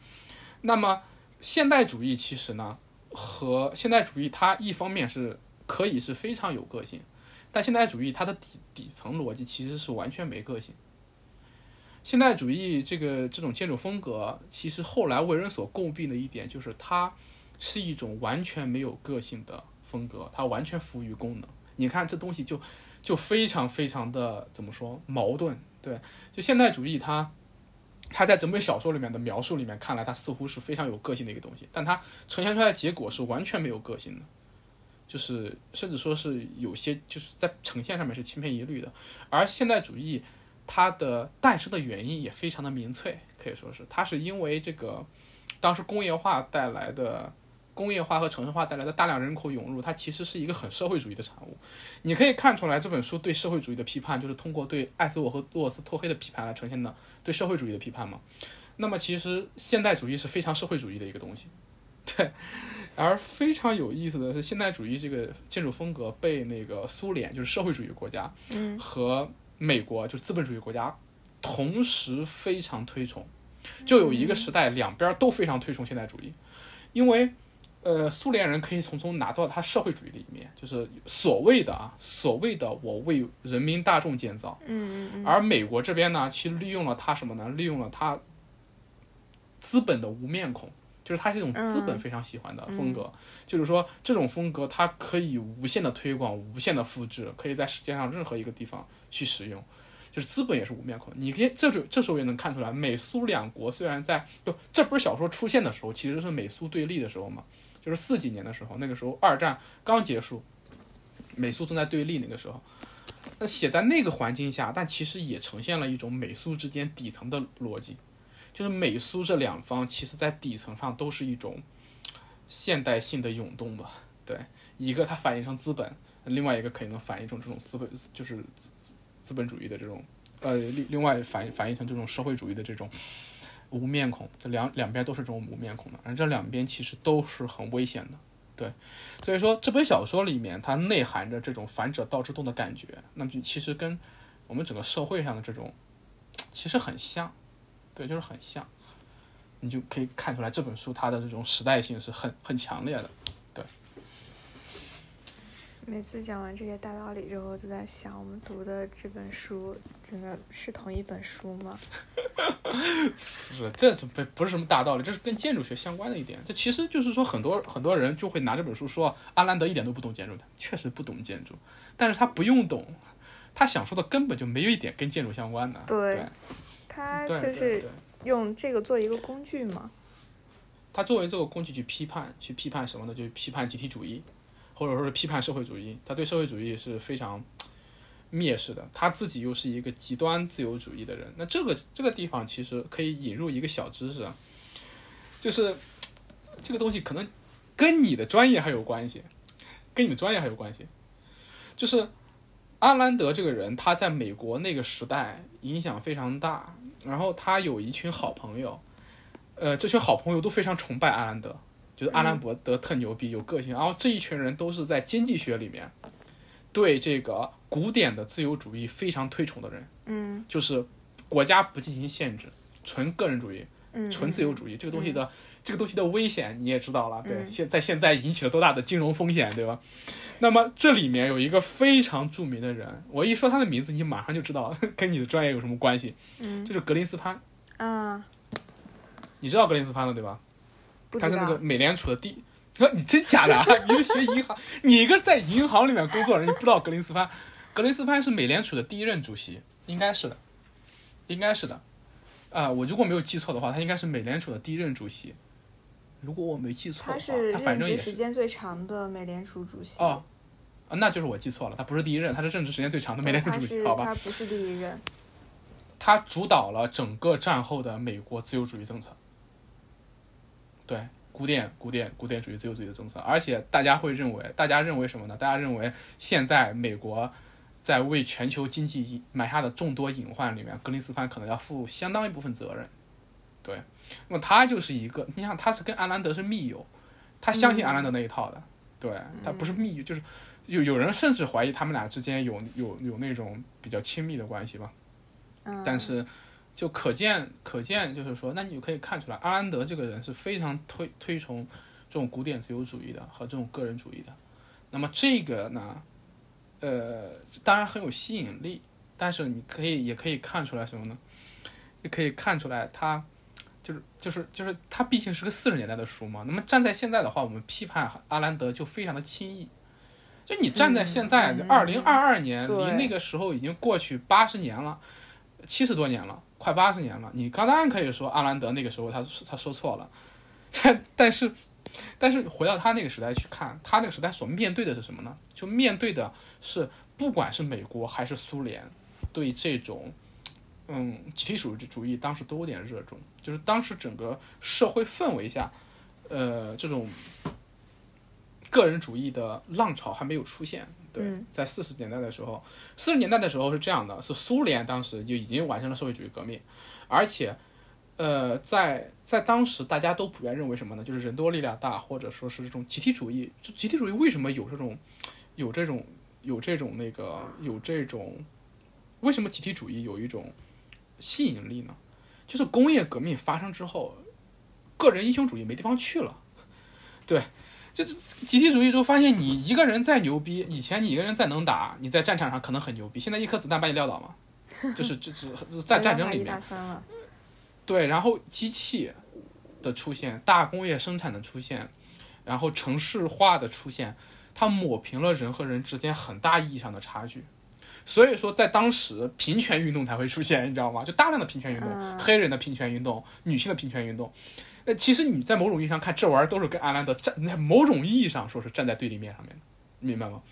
那么现代主义其实呢，和现代主义它一方面是可以是非常有个性，但现代主义它的底底层逻辑其实是完全没个性。现代主义这个这种建筑风格，其实后来为人所诟病的一点就是它是一种完全没有个性的风格，它完全服务于功能。你看这东西就就非常非常的怎么说矛盾？对，就现代主义它它在整本小说里面的描述里面看来，它似乎是非常有个性的一个东西，但它呈现出来的结果是完全没有个性的，就是甚至说是有些就是在呈现上面是千篇一律的。而现代主义它的诞生的原因也非常的明粹，可以说是它是因为这个当时工业化带来的。工业化和城市化带来的大量人口涌入，它其实是一个很社会主义的产物。你可以看出来，这本书对社会主义的批判，就是通过对艾斯沃和洛斯托黑的批判来呈现的对社会主义的批判嘛。那么，其实现代主义是非常社会主义的一个东西，对。而非常有意思的是，现代主义这个建筑风格被那个苏联，就是社会主义国家，嗯，和美国，就是资本主义国家，同时非常推崇。就有一个时代，两边都非常推崇现代主义，因为。呃，苏联人可以从中拿到他社会主义的一面，就是所谓的啊，所谓的我为人民大众建造。嗯嗯而美国这边呢，其实利用了他什么呢？利用了他资本的无面孔，就是他这种资本非常喜欢的风格。就是说，这种风格它可以无限的推广、无限的复制，可以在世界上任何一个地方去使用。就是资本也是无面孔。你可以这时这时候也能看出来，美苏两国虽然在就这本小说出现的时候，其实是美苏对立的时候嘛。就是四几年的时候，那个时候二战刚结束，美苏正在对立那个时候，那写在那个环境下，但其实也呈现了一种美苏之间底层的逻辑，就是美苏这两方其实在底层上都是一种现代性的涌动吧。对，一个它反映成资本，另外一个可能反映成这种资本，就是资本主义的这种，呃，另另外反反映成这种社会主义的这种。无面孔，这两两边都是这种无面孔的，而这两边其实都是很危险的，对，所以说这本小说里面它内含着这种反者道之动的感觉，那么就其实跟我们整个社会上的这种 其实很像，对，就是很像，你就可以看出来这本书它的这种时代性是很很强烈的。每次讲完这些大道理之后，就在想，我们读的这本书，真的是同一本书吗？不是，这不不是什么大道理，这是跟建筑学相关的一点。这其实就是说，很多很多人就会拿这本书说，阿兰德一点都不懂建筑的，确实不懂建筑，但是他不用懂，他想说的根本就没有一点跟建筑相关的。对，他就是用这个做一个工具嘛。他作为这个工具去批判，去批判什么呢？就批判集体主义。或者说是批判社会主义，他对社会主义是非常蔑视的。他自己又是一个极端自由主义的人。那这个这个地方其实可以引入一个小知识，就是这个东西可能跟你的专业还有关系，跟你的专业还有关系。就是阿兰德这个人，他在美国那个时代影响非常大，然后他有一群好朋友，呃，这群好朋友都非常崇拜阿兰德。就是阿兰伯德特牛逼，有个性。然后这一群人都是在经济学里面对这个古典的自由主义非常推崇的人。嗯，就是国家不进行限制，纯个人主义，纯自由主义。这个东西的这个东西的危险你也知道了，对，现在现在引起了多大的金融风险，对吧？那么这里面有一个非常著名的人，我一说他的名字，你马上就知道跟你的专业有什么关系。嗯，就是格林斯潘。啊，你知道格林斯潘了对吧？他是那个美联储的第，你真假的？啊 你是学银行？你一个在银行里面工作的人，你不知道格林斯潘？格林斯潘是美联储的第一任主席，应该是的，应该是的。啊，我如果没有记错的话，他应该是美联储的第一任主席。如果我没记错的话，他反正也是时间最长的美联储主席。哦，啊，那就是我记错了，他不是第一任，他是任职时间最长的美联储主席，好吧？他不是第一任。他主导了整个战后的美国自由主义政策。对古典、古典、古典主义、自由主义的政策，而且大家会认为，大家认为什么呢？大家认为现在美国在为全球经济埋下的众多隐患里面，格林斯潘可能要负相当一部分责任。对，那么他就是一个，你想他是跟安兰德是密友，他相信安兰德那一套的，对他不是密友，就是有有人甚至怀疑他们俩之间有有有那种比较亲密的关系吧。但是。就可见，可见就是说，那你就可以看出来，阿兰德这个人是非常推推崇这种古典自由主义的和这种个人主义的。那么这个呢，呃，当然很有吸引力，但是你可以也可以看出来什么呢？也可以看出来他就是就是就是他毕竟是个四十年代的书嘛。那么站在现在的话，我们批判阿兰德就非常的轻易。就你站在现在二零二二年，离那个时候已经过去八十年了。七十多年了，快八十年了。你刚当然可以说阿兰德那个时候他他说错了，但但是但是回到他那个时代去看，他那个时代所面对的是什么呢？就面对的是不管是美国还是苏联，对这种嗯集体主义主义当时都有点热衷，就是当时整个社会氛围下，呃这种个人主义的浪潮还没有出现。对，在四十年代的时候，四十年代的时候是这样的，是苏联当时就已经完成了社会主义革命，而且，呃，在在当时大家都普遍认为什么呢？就是人多力量大，或者说是这种集体主义。就集体主义为什么有这种，有这种，有这种那个，有这种，为什么集体主义有一种吸引力呢？就是工业革命发生之后，个人英雄主义没地方去了，对。就集体主义之后发现，你一个人再牛逼，以前你一个人再能打，你在战场上可能很牛逼，现在一颗子弹把你撂倒嘛，就是这这在战争里面，对，然后机器的出现，大工业生产的出现，然后城市化的出现，它抹平了人和人之间很大意义上的差距，所以说在当时平权运动才会出现，你知道吗？就大量的平权运动，黑人的平权运动，女性的平权运动。那其实你在某种意义上看，这玩意儿都是跟阿兰德站在某种意义上说是站在对立面上面的，明白吗？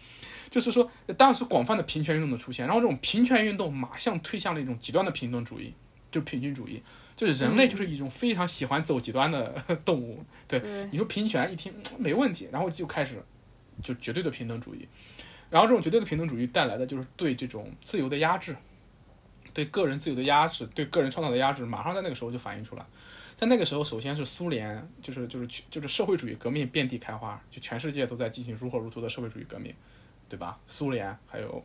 就是说，当时广泛的平权运动的出现，然后这种平权运动马上推向了一种极端的平等主义，就平均主义，就是人类就是一种非常喜欢走极端的 动物。对，你说平权一听没问题，然后就开始就绝对的平等主义，然后这种绝对的平等主义带来的就是对这种自由的压制，对个人自由的压制，对个人创造的压制，马上在那个时候就反映出来。在那个时候，首先是苏联，就是就是就是社会主义革命遍地开花，就全世界都在进行如火如荼的社会主义革命，对吧？苏联还有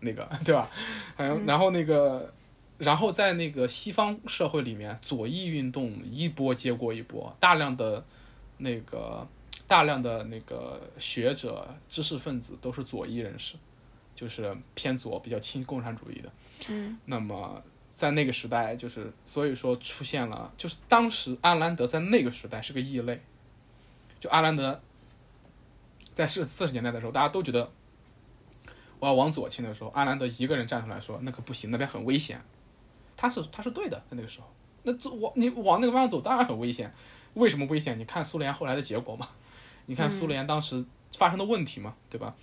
那个，对吧？还有然后那个，然后在那个西方社会里面，左翼运动一波接过一波，大量的那个大量的那个学者、知识分子都是左翼人士，就是偏左、比较亲共产主义的。嗯，那么。在那个时代，就是所以说出现了，就是当时阿兰德在那个时代是个异类。就阿兰德在四四十年代的时候，大家都觉得我要往左倾的时候，阿兰德一个人站出来说：“那可不行，那边很危险。”他是他是对的，在那个时候，那走往你往那个方向走当然很危险。为什么危险？你看苏联后来的结果嘛，你看苏联当时发生的问题嘛，对吧？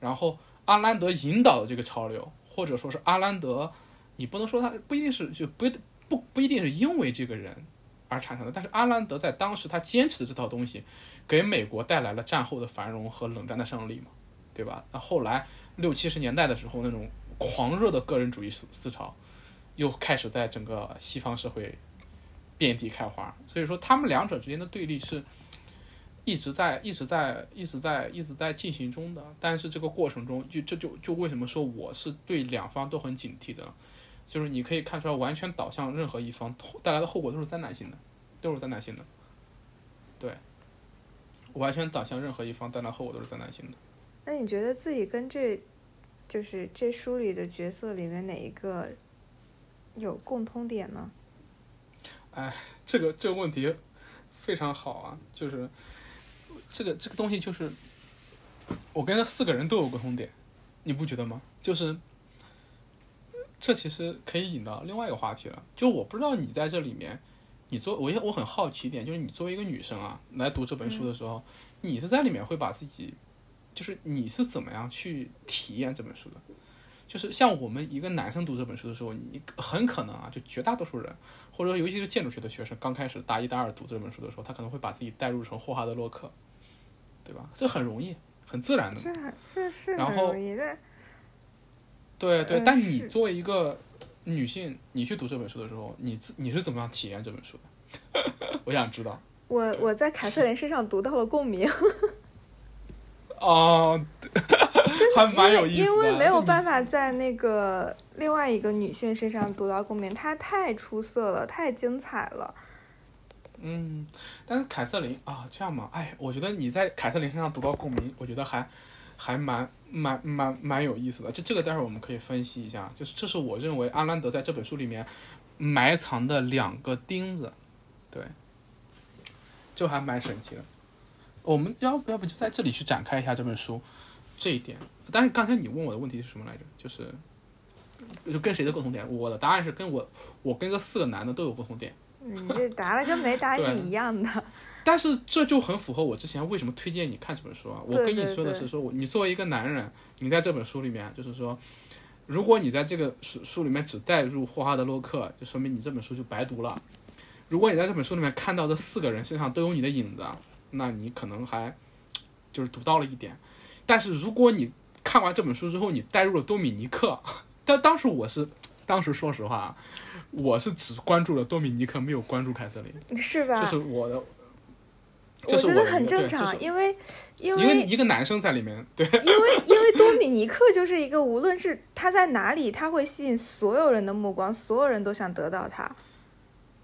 然后阿兰德引导的这个潮流，或者说是阿兰德。你不能说他不一定是就不不不一定是因为这个人而产生的，但是阿兰德在当时他坚持的这套东西，给美国带来了战后的繁荣和冷战的胜利嘛，对吧？那后来六七十年代的时候，那种狂热的个人主义思思潮，又开始在整个西方社会遍地开花。所以说，他们两者之间的对立是一直在一直在一直在一直在进行中的。但是这个过程中，就这就就为什么说我是对两方都很警惕的。就是你可以看出来，完全导向任何一方带来的后果都是灾难性的，都是灾难性的。对，完全导向任何一方带来后果都是灾难性的。那你觉得自己跟这，就是这书里的角色里面哪一个有共通点呢？哎，这个这个问题非常好啊！就是这个这个东西，就是我跟这四个人都有共通点，你不觉得吗？就是。这其实可以引到另外一个话题了，就我不知道你在这里面，你做我我很好奇一点，就是你作为一个女生啊，来读这本书的时候，你是在里面会把自己，就是你是怎么样去体验这本书的？就是像我们一个男生读这本书的时候，你很可能啊，就绝大多数人，或者说尤其是建筑学的学生，刚开始大一大二读这本书的时候，他可能会把自己代入成霍华德洛克，对吧？这很容易，很自然的，是是是，然后。对对，但你作为一个女性，你去读这本书的时候，你自你是怎么样体验这本书的？我想知道。我我在凯瑟琳身上读到了共鸣。哦，还蛮有意思的。因为没有办法在那个另外一个女性身上读到共鸣，她太出色了，太精彩了。嗯，但是凯瑟琳啊，这样嘛，哎，我觉得你在凯瑟琳身上读到共鸣，我觉得还。还蛮蛮蛮蛮有意思的，就这个待会儿我们可以分析一下，就是这是我认为阿兰德在这本书里面埋藏的两个钉子，对，就还蛮神奇的。我们要不要不就在这里去展开一下这本书这一点？但是刚才你问我的问题是什么来着？就是就跟谁的共同点？我的答案是跟我我跟这四个男的都有共同点。你这答了跟没答 对是一样的。但是这就很符合我之前为什么推荐你看这本书啊。我跟你说的是说，我你作为一个男人，你在这本书里面，就是说，如果你在这个书书里面只带入霍华德洛克，就说明你这本书就白读了。如果你在这本书里面看到这四个人身上都有你的影子，那你可能还就是读到了一点。但是如果你看完这本书之后，你带入了多米尼克，但当时我是，当时说实话啊，我是只关注了多米尼克，没有关注凯瑟琳，是吧？这是我的。我觉得很正常，因为因为一个男生在里面，对，因为因为 多米尼克就是一个，无论是他在哪里，他会吸引所有人的目光，所有人都想得到他。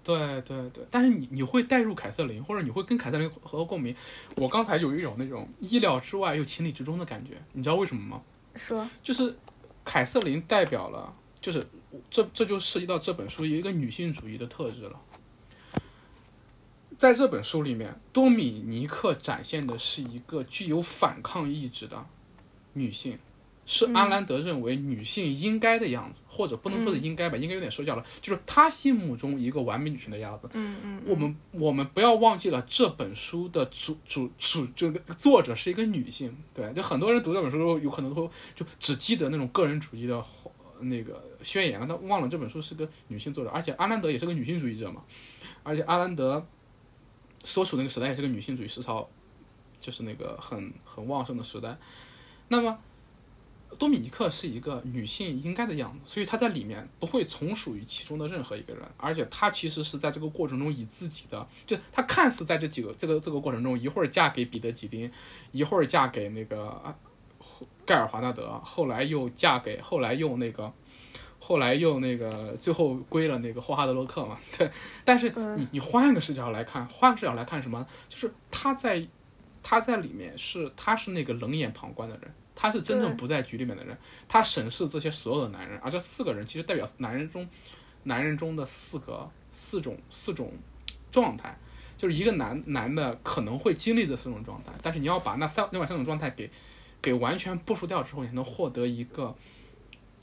对对对，但是你你会带入凯瑟琳，或者你会跟凯瑟琳和共鸣。我刚才有一种那种意料之外又情理之中的感觉，你知道为什么吗？说，就是凯瑟琳代表了，就是这这就涉及到这本书有一个女性主义的特质了。在这本书里面，多米尼克展现的是一个具有反抗意志的女性，是阿兰德认为女性应该的样子，或者不能说是应该吧，应该有点说教了，就是他心目中一个完美女性的样子。嗯嗯，我们我们不要忘记了这本书的主主主这个作者是一个女性，对，就很多人读这本书的时候，有可能会就只记得那种个人主义的呃那个宣言了，他忘了这本书是个女性作者，而且阿兰德也是个女性主义者嘛，而且阿兰德所处那个时代也是个女性主义思潮，就是那个很很旺盛的时代，那么。多米尼克是一个女性应该的样子，所以她在里面不会从属于其中的任何一个人，而且她其实是在这个过程中以自己的，就她看似在这几个这个这个过程中，一会儿嫁给彼得吉丁，一会儿嫁给那个盖尔华纳德，后来又嫁给，后来又那个，后来又那个，最后归了那个霍华德洛克嘛，对。但是你你换个视角来看，换个视角来看什么？就是他在他在里面是他是那个冷眼旁观的人。他是真正不在局里面的人，他审视这些所有的男人，而这四个人其实代表男人中，男人中的四个四种四种状态，就是一个男男的可能会经历这四种状态，但是你要把那三另外三种状态给给完全剥除掉之后，你才能获得一个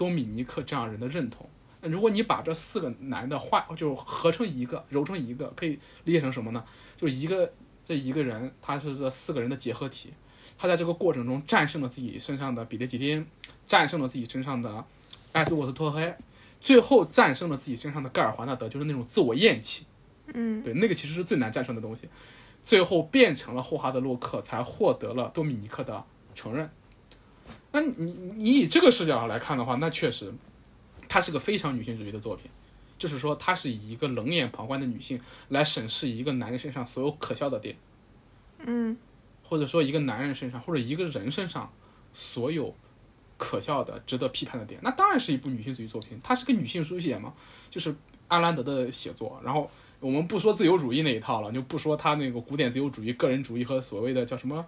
多米尼克这样人的认同。那如果你把这四个男的化就合成一个，揉成一个，可以理解成什么呢？就是一个这一个人，他是这四个人的结合体。他在这个过程中战胜了自己身上的彼得吉丁，战胜了自己身上的艾斯沃斯托黑，最后战胜了自己身上的盖尔华纳德，就是那种自我厌弃。嗯，对，那个其实是最难战胜的东西。最后变成了霍华德洛克，才获得了多米尼克的承认。那你你你以这个视角上来看的话，那确实，它是个非常女性主义的作品。就是说，它是以一个冷眼旁观的女性来审视一个男人身上所有可笑的点。嗯，或者说一个男人身上或者一个人身上所有可笑的、值得批判的点，那当然是一部女性主义作品。它是个女性书写嘛，就是阿兰德的写作。然后我们不说自由主义那一套了，就不说他那个古典自由主义、个人主义和所谓的叫什么，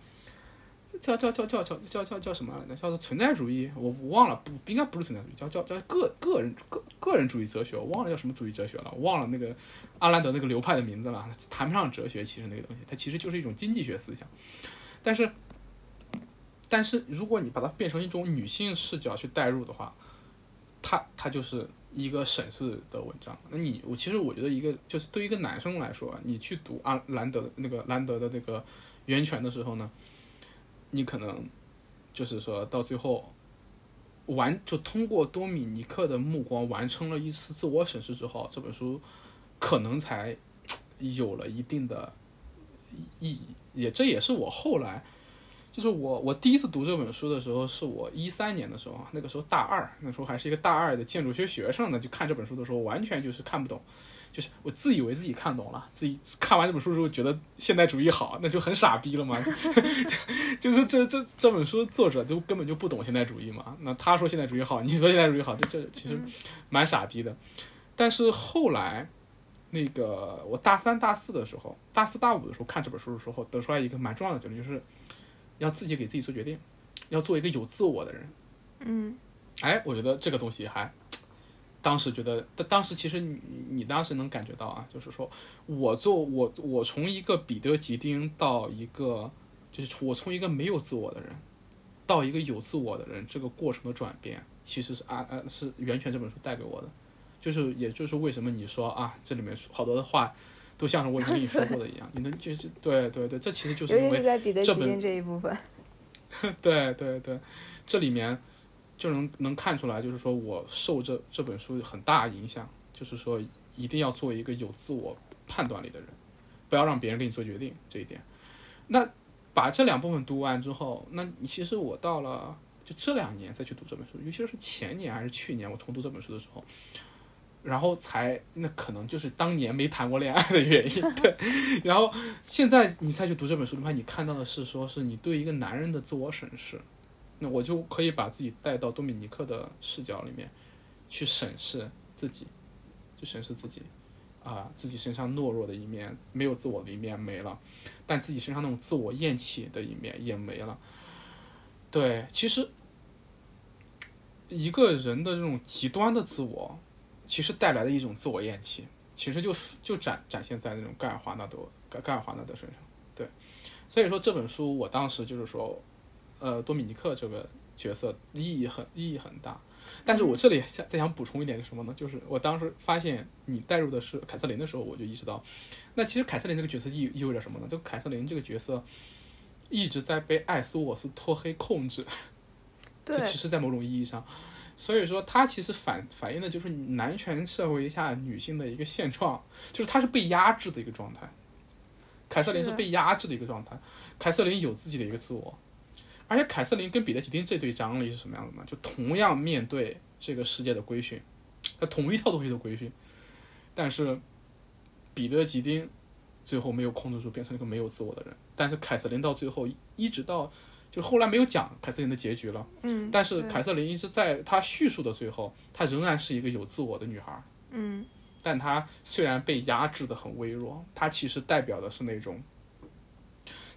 叫叫叫叫叫叫叫叫什么来着？叫做存在主义，我我忘了，不应该不是存在主义，叫叫叫个个人个个人主义哲学，我忘了叫什么主义哲学了，忘了那个阿兰德那个流派的名字了，谈不上哲学，其实那个东西，它其实就是一种经济学思想。但是，但是如果你把它变成一种女性视角去代入的话，它它就是一个审视的文章。那你我其实我觉得一个就是对于一个男生来说，你去读阿兰德那个兰德的那个源泉的时候呢，你可能就是说到最后完就通过多米尼克的目光完成了一次自我审视之后，这本书可能才 有了一定的意义。也这也是我后来，就是我我第一次读这本书的时候，是我一三年的时候，那个时候大二，那时候还是一个大二的建筑学学生呢，就看这本书的时候，完全就是看不懂，就是我自以为自己看懂了，自己看完这本书之后觉得现代主义好，那就很傻逼了嘛，就是这这这本书作者都根本就不懂现代主义嘛，那他说现代主义好，你说现代主义好，这这其实蛮傻逼的，但是后来。那个我大三、大四的时候，大四、大五的时候看这本书的时候，得出来一个蛮重要的结论，就是要自己给自己做决定，要做一个有自我的人。嗯，哎，我觉得这个东西还，当时觉得，当当时其实你你当时能感觉到啊，就是说我做我我从一个彼得吉丁到一个，就是我从一个没有自我的人，到一个有自我的人，这个过程的转变，其实是啊呃是《源泉》这本书带给我的，就是也就是为什么你说啊这里面好多的话都像是我已经跟你说过的一样，你能就是对对对，这其实就是因为这本这一部分。对对对，这里面就能能看出来，就是说我受这这本书很大影响，就是说一定要做一个有自我判断力的人，不要让别人给你做决定这一点。那把这两部分读完之后，那你其实我到了就这两年再去读这本书，尤其是前年还是去年我重读这本书的时候。然后才那可能就是当年没谈过恋爱的原因，对。然后现在你再去读这本书的话，你看到的是说是你对一个男人的自我审视，那我就可以把自己带到多米尼克的视角里面去审视自己，去审视自己啊、自己身上懦弱的一面、没有自我的一面没了，但自己身上那种自我厌弃的一面也没了。对，其实一个人的这种极端的自我。其实带来的一种自我厌弃，其实就就展展现在那种盖尔华纳德盖盖尔华纳德身上。对，所以说这本书我当时就是说，呃，多米尼克这个角色意义很意义很大。但是我这里想再想补充一点是什么呢？就是我当时发现你带入的是凯瑟琳的时候，我就意识到，那其实凯瑟琳这个角色意意味着什么呢？就凯瑟琳这个角色一直在被艾斯沃斯托黑控制。这，其实，在某种意义上。所以说，它其实反反映的就是男权社会下女性的一个现状，就是她是被压制的一个状态。凯瑟琳是被压制的一个状态，凯瑟琳有自己的一个自我，而且凯瑟琳跟彼得吉丁这对张力是什么样子呢？就同样面对这个世界的规训，他，同一套东西的规训，但是彼得吉丁最后没有控制住，变成了一个没有自我的人，但是凯瑟琳到最后一直到。就后来没有讲凯瑟琳的结局了，嗯，但是凯瑟琳一直在她叙述的最后，她仍然是一个有自我的女孩，嗯，但她虽然被压制的很微弱，她其实代表的是那种，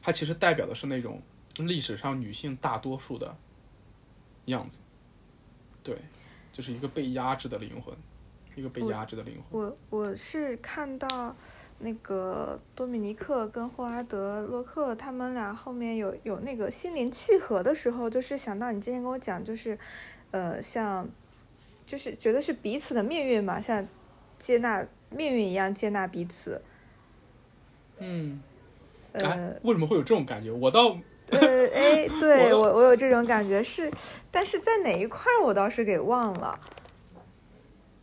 她其实代表的是那种历史上女性大多数的样子，对，就是一个被压制的灵魂，一个被压制的灵魂。我我是看到。那个多米尼克跟霍华德·洛克他们俩后面有有那个心灵契合的时候，就是想到你之前跟我讲，就是，呃，像，就是觉得是彼此的命运嘛，像接纳命运一样接纳彼此。嗯。呃，为什么会有这种感觉？我倒。呃，哎，对我我有这种感觉是，但是在哪一块我倒是给忘了。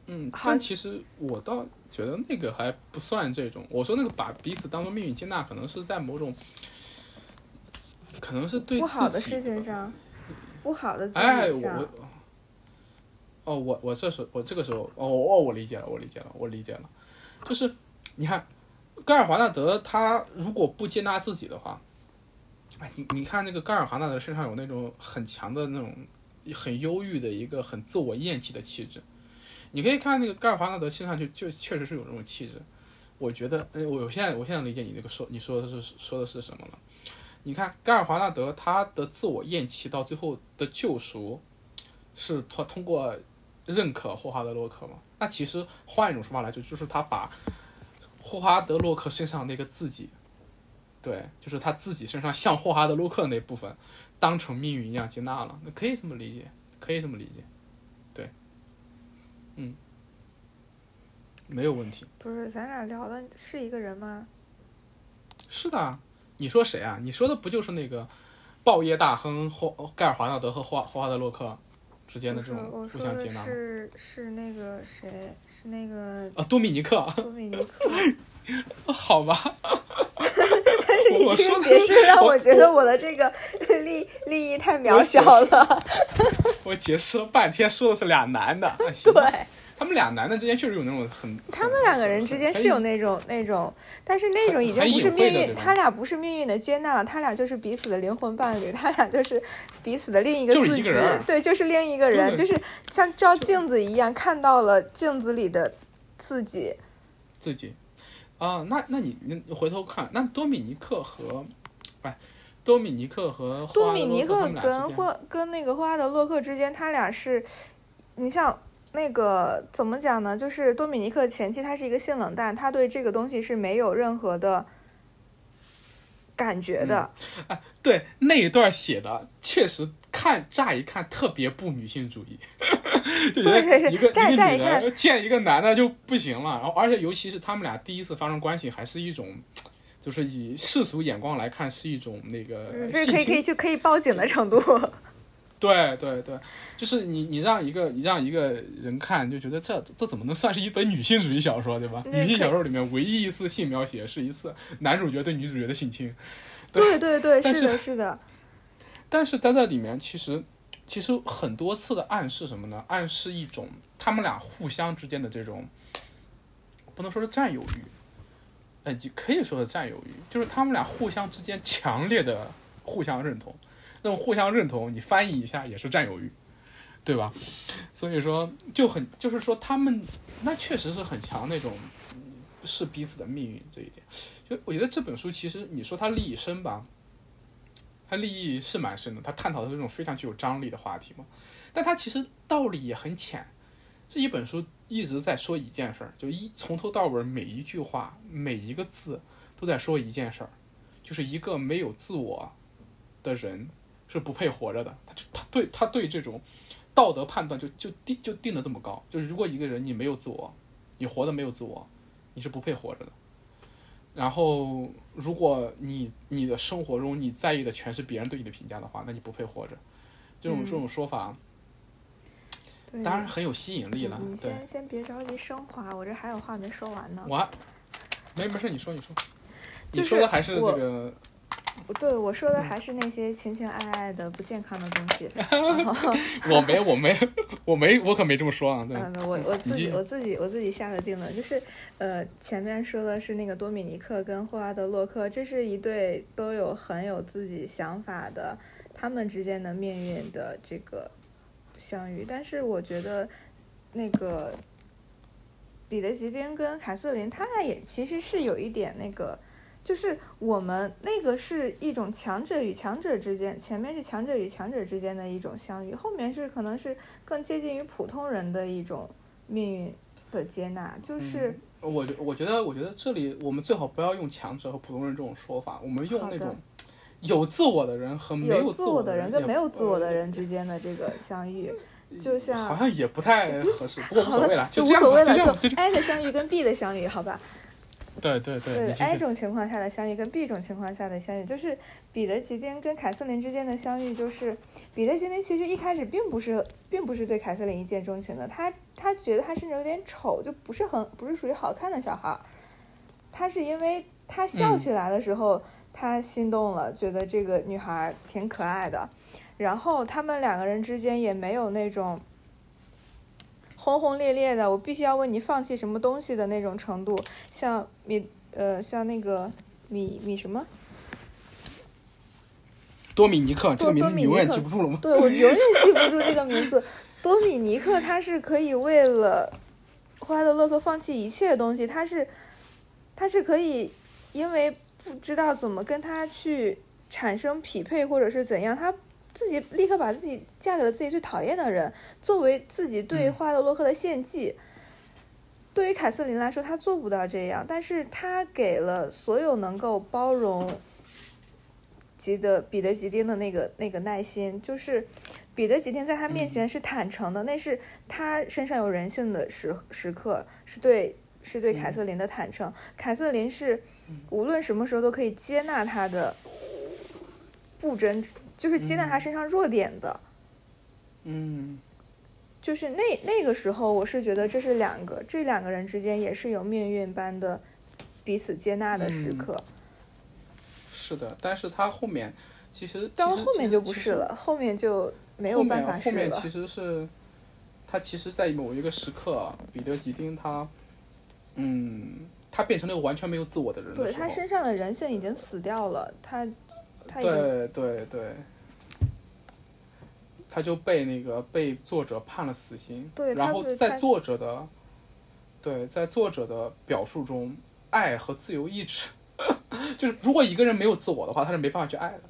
嗯，但其实我倒。觉得那个还不算这种，我说那个把彼此当做命运接纳，可能是在某种，可能是对不好的事情上，不好的哎，我，哦，我我这时我这个时候，哦哦，我理解了，我理解了，我理解了，就是你看，盖尔华纳德他如果不接纳自己的话，哎，你你看那个盖尔华纳德身上有那种很强的那种很忧郁的一个很自我厌弃的气质。你可以看那个盖尔华纳德身上就就确实是有这种气质，我觉得，哎，我现在我现在理解你那个说你说的是说的是什么了？你看盖尔华纳德他的自我厌弃到最后的救赎，是他通过认可霍华德洛克嘛？那其实换一种说法来说，就是他把霍华德洛克身上那个自己，对，就是他自己身上像霍华德洛克那部分，当成命运一样接纳了，那可以这么理解，可以这么理解。对嗯，没有问题。不是，咱俩聊的是一个人吗？是的，你说谁啊？你说的不就是那个报业大亨霍盖尔华纳德和霍霍华德洛克之间的这种互相接纳？是是那个谁？是那个啊，多米尼克。多米尼克。好吧。但是你这个解释让我觉得我的这个 利利益太渺小了。我解释了半天，说的是俩男的。对，他们俩男的之间确实有那种很……他们两个人之间是有那种那种，但是那种已经不是命运，他俩不是命运的接纳了，他俩就是彼此的灵魂伴侣，他俩就是彼此的另一个自己。对，就是另一个人，就是像照镜子一样看到了镜子里的自己。自己。啊，那那你你回头看，那多米尼克和，哎，多米尼克和多米尼克跟霍跟那个霍华德洛克之间，他俩是，你像那个怎么讲呢？就是多米尼克前期他是一个性冷淡，他对这个东西是没有任何的感觉的。哎，对那一段写的确实看乍一看特别不女性主义，就觉得一个一乍个女的见一个男的就不行了，然后而且尤其是他们俩第一次发生关系，还是一种，就是以世俗眼光来看是一种那个这可以可以就可以报警的程度。对对对，就是你你让一个你让一个人看，就觉得这这怎么能算是一本女性主义小说，对吧？女性小说里面唯一一次性描写是一次男主角对女主角的性侵，对。对对，是的，是的，但是在里面其实其实很多次的暗示什么呢？暗示一种他们俩互相之间的这种不能说是占有欲，呃，你可以说是占有欲，就是他们俩互相之间强烈的互相认同。那种互相认同，你翻译一下也是占有欲，对吧？所以说就很就是说他们那确实是很强那种是彼此的命运这一点。就我觉得这本书其实你说它利益深吧，它利益是蛮深的，它探讨的是这种非常具有张力的话题嘛。但它其实道理也很浅。这一本书一直在说一件事儿，就一从头到尾每一句话每一个字都在说一件事儿，就是一个没有自我的人是不配活着的。他就他对他对这种道德判断就就定就定的这么高，就是如果一个人你没有自我，你活的没有自我，你是不配活着的。然后，如果你你的生活中你在意的全是别人对你的评价的话，那你不配活着。这种、嗯这种说法当然很有吸引力了。你，先先别着急升华，我这还有话没说完呢。我还没没事，你说你说，你就是说的还是这个对我说嗯的还是那些情情爱爱的不健康的东西。我没我没我没我可没这么说啊。对，嗯，我我自己我自己我自己下的定论就是，呃，前面说的是那个多米尼克跟霍华德洛克，这是一对都有很有自己想法的，他们之间的命运的这个相遇。但是我觉得那个彼得吉丁跟凯瑟琳，他俩也其实是有一点那个。就是我们那个是一种强者与强者之间，前面是强者与强者之间的一种相遇，后面是可能是更接近于普通人的一种命运的接纳，就是、我觉我觉得我觉得这里我们最好不要用强者和普通人这种说法，我们用那种有自我的人和没有自我的人跟没有自我的呃人之间的这个相遇，就像好像也不太合适，不过无所谓了，就无所谓了，就。A 的相遇跟 B 的相遇，好吧？对对对，对 A。种情况下的相遇跟 B 种情况下的相遇，就是彼得吉丁跟凯瑟琳之间的相遇，就是彼得吉丁其实一开始并不是并不是对凯瑟琳一见钟情的，他他觉得他甚至有点丑，就不是很不是属于好看的小孩儿。他是因为他笑嗯起来的时候，他心动了，觉得这个女孩挺可爱的，然后他们两个人之间也没有那种。轰轰烈烈的，我必须要为你放弃什么东西的那种程度，像米呃像那个米米什么，多米尼克这个名多字你永远记不住了吗？对我永远记不住这个名字。多米尼克他是可以为了霍华德洛克放弃一切东西，他是他是可以因为不知道怎么跟他去产生匹配或者是怎样，他自己立刻把自己嫁给了自己最讨厌的人，作为自己对华德洛克的献祭。对于凯瑟琳来说，她做不到这样，但是她给了所有能够包容吉德彼得吉丁的那个那个耐心，就是彼得吉丁在他面前是坦诚的，那是他身上有人性的时时刻，是对是对凯瑟琳的坦诚。凯瑟琳是无论什么时候都可以接纳他的不真，就是接纳他身上弱点的。嗯，就是那那个时候，我是觉得这是两个这两个人之间也是有命运般的彼此接纳的时嗯刻。是的，但是他后面其实到后面就不是了，后面就没有办法是了。面后面其实是，他其实，在某一个时刻，彼得吉丁他，嗯，他变成了一个完全没有自我的人的对他身上的人性已经死掉了，他他对对对，他就被那个被作者判了死刑。对然后在作者的，对，在作者的表述中，爱和自由意志，就是如果一个人没有自我的话，他是没办法去爱的。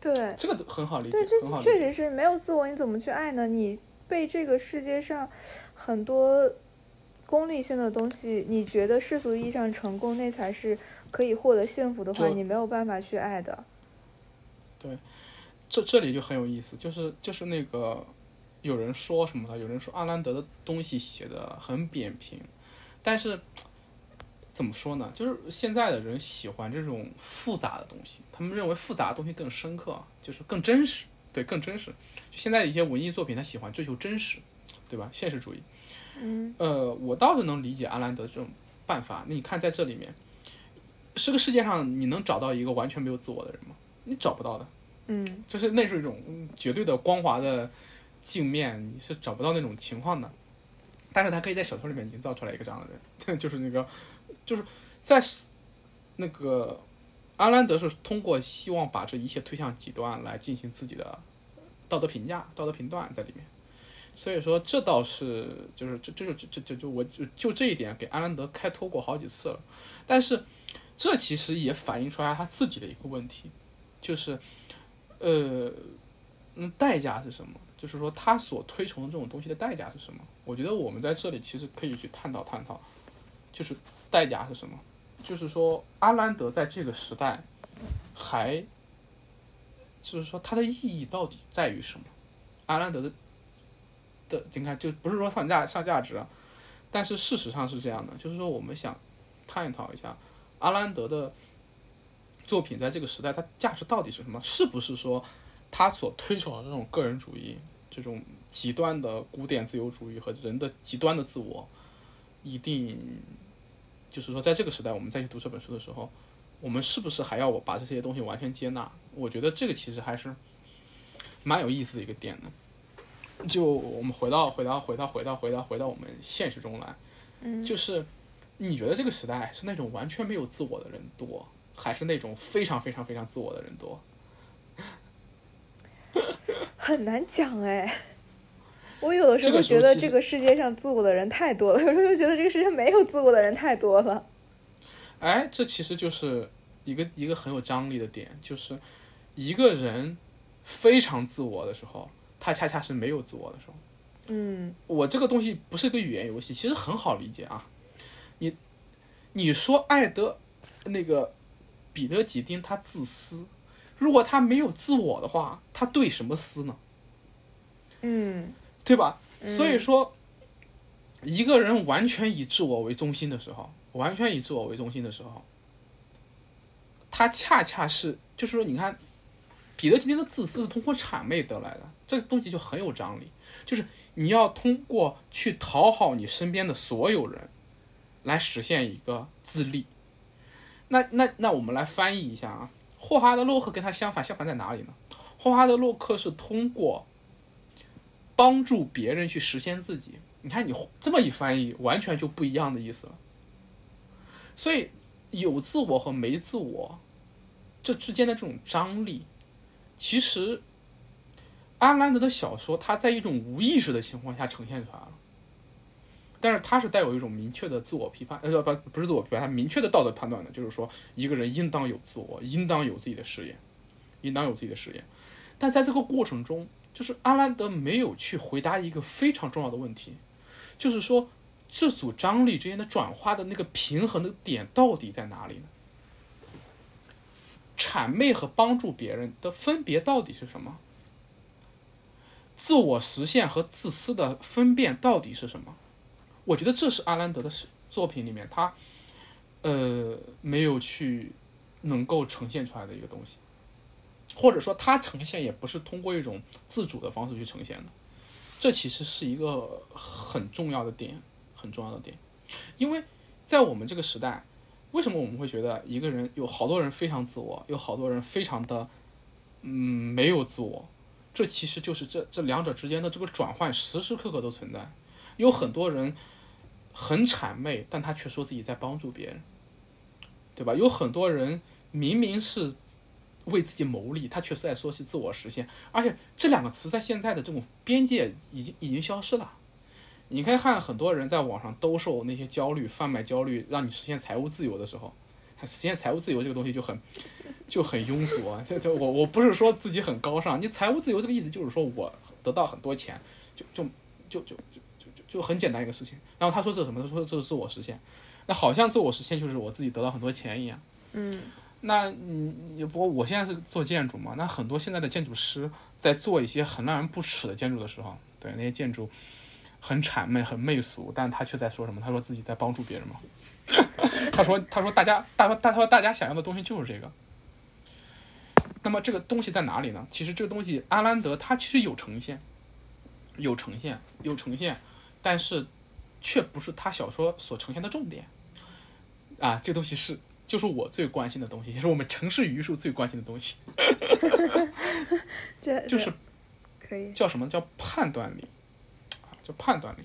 对这个很好理解对，，这很好理解。确实是没有自我，你怎么去爱呢？你被这个世界上很多功利性的东西，你觉得世俗意义上成功那才是可以获得幸福的话，你没有办法去爱的。这这里就很有意思，就是就是那个有人说什么呢？有人说阿兰德的东西写的很扁平，但是怎么说呢？就是现在的人喜欢这种复杂的东西，他们认为复杂的东西更深刻，就是更真实，对，更真实。就现在的一些文艺作品，他喜欢追求真实，对吧？现实主义。嗯呃，我倒是能理解阿兰德这种办法。那你看，在这里面，这个世界上你能找到一个完全没有自我的人吗？你找不到的。嗯就是那是一种嗯绝对的光滑的镜面，你是找不到那种情况的。但是他可以在小说里面营造出来一个这样的人，就是那个，就是在那个阿兰德是通过希望把这一切推向极端来进行自己的道德评价、道德评断在里面。所以说，这倒是就是这这就这这这就我就就这一点给阿兰德开脱过好几次了。但是这其实也反映出来他自己的一个问题，就是。呃，嗯，代价是什么？就是说他所推崇的这种东西的代价是什么？我觉得我们在这里其实可以去探讨探讨，就是代价是什么？就是说阿兰德在这个时代还，就是说它的意义到底在于什么？阿兰德的的，你看就不是说上价上价值啊，但是事实上是这样的，就是说我们想探讨一下阿兰德的。作品在这个时代，它价值到底是什么？是不是说他所推崇的这种个人主义、这种极端的古典自由主义和人的极端的自我，一定就是说，在这个时代，我们再去读这本书的时候，我们是不是还要我把这些东西完全接纳？我觉得这个其实还是蛮有意思的一个点的。就我们回到回到回到回到回到回到我们现实中来，嗯，就是你觉得这个时代是那种完全没有自我的人多？还是那种非常非常非常自我的人多，很难讲哎。我有的时候觉得这个世界上自我的人太多了，有时候又觉得这个世界没有自我的人太多了。哎，这其实就是一个一个很有张力的点，就是一个人非常自我的时候，他恰恰是没有自我的时候。嗯，我这个东西不是一个语言游戏，其实很好理解啊。你你说爱德那个。彼得吉丁他自私，如果他没有自我的话，他对什么私呢？嗯，对吧？所以说，一个人完全以自我为中心的时候，完全以自我为中心的时候，他恰恰是就是说，你看，彼得吉丁的自私是通过谄媚得来的，这个东西就很有张力，就是你要通过去讨好你身边的所有人，来实现一个自立。那那那我们来翻译一下啊，霍华德洛克跟他相反，相反在哪里呢？霍华德洛克是通过帮助别人去实现自己。你看你这么一翻译，完全就不一样的意思了。所以有自我和没自我这之间的这种张力，其实阿兰德的小说，它在一种无意识的情况下呈现出来。但是他是带有一种明确的自我批判，呃不不是自我批判，他明确的道德判断的，就是说一个人应当有自我，应当有自己的事业，应当有自己的事业。但在这个过程中，就是阿兰德没有去回答一个非常重要的问题，就是说这组张力之间的转化的那个平衡的点到底在哪里呢？谄媚和帮助别人的分别到底是什么？自我实现和自私的分辨到底是什么？我觉得这是阿兰德的作品里面他，呃，没有去能够呈现出来的一个东西，或者说他呈现也不是通过一种自主的方式去呈现的，这其实是一个很重要的点，很重要的点，因为在我们这个时代，为什么我们会觉得一个人有好多人非常自我，有好多人非常的嗯没有自我，这其实就是这这两者之间的这个转换时时刻刻都存在，有很多人。很谄媚，但他却说自己在帮助别人，对吧？有很多人明明是为自己谋利，他却是在说是自我实现，而且这两个词在现在的这种边界已经已经消失了。你可以看很多人在网上兜售那些焦虑、贩卖焦虑，让你实现财务自由的时候，实现财务自由这个东西就很就很庸俗啊！这这我我不是说自己很高尚，你财务自由这个意思就是说我得到很多钱，就就就就就。很简单一个事情，然后他说这是什么？他说这是自我实现，那好像自我实现就是我自己得到很多钱一样。嗯，那嗯，也不过我现在是做建筑嘛，那很多现在的建筑师在做一些很让人不齿的建筑的时候，对那些建筑很谄媚、很媚俗，但他却在说什么？他说自己在帮助别人嘛。他说：“他说大家大大他说大家想要的东西就是这个。那么这个东西在哪里呢？其实这个东西阿兰德他其实有呈现，有呈现，有呈现，但是却不是他小说所呈现的重点。啊，这个东西是就是我最关心的东西，也是我们城市语数最关心的东西。这就是可以叫什么叫判断力啊？叫判断力。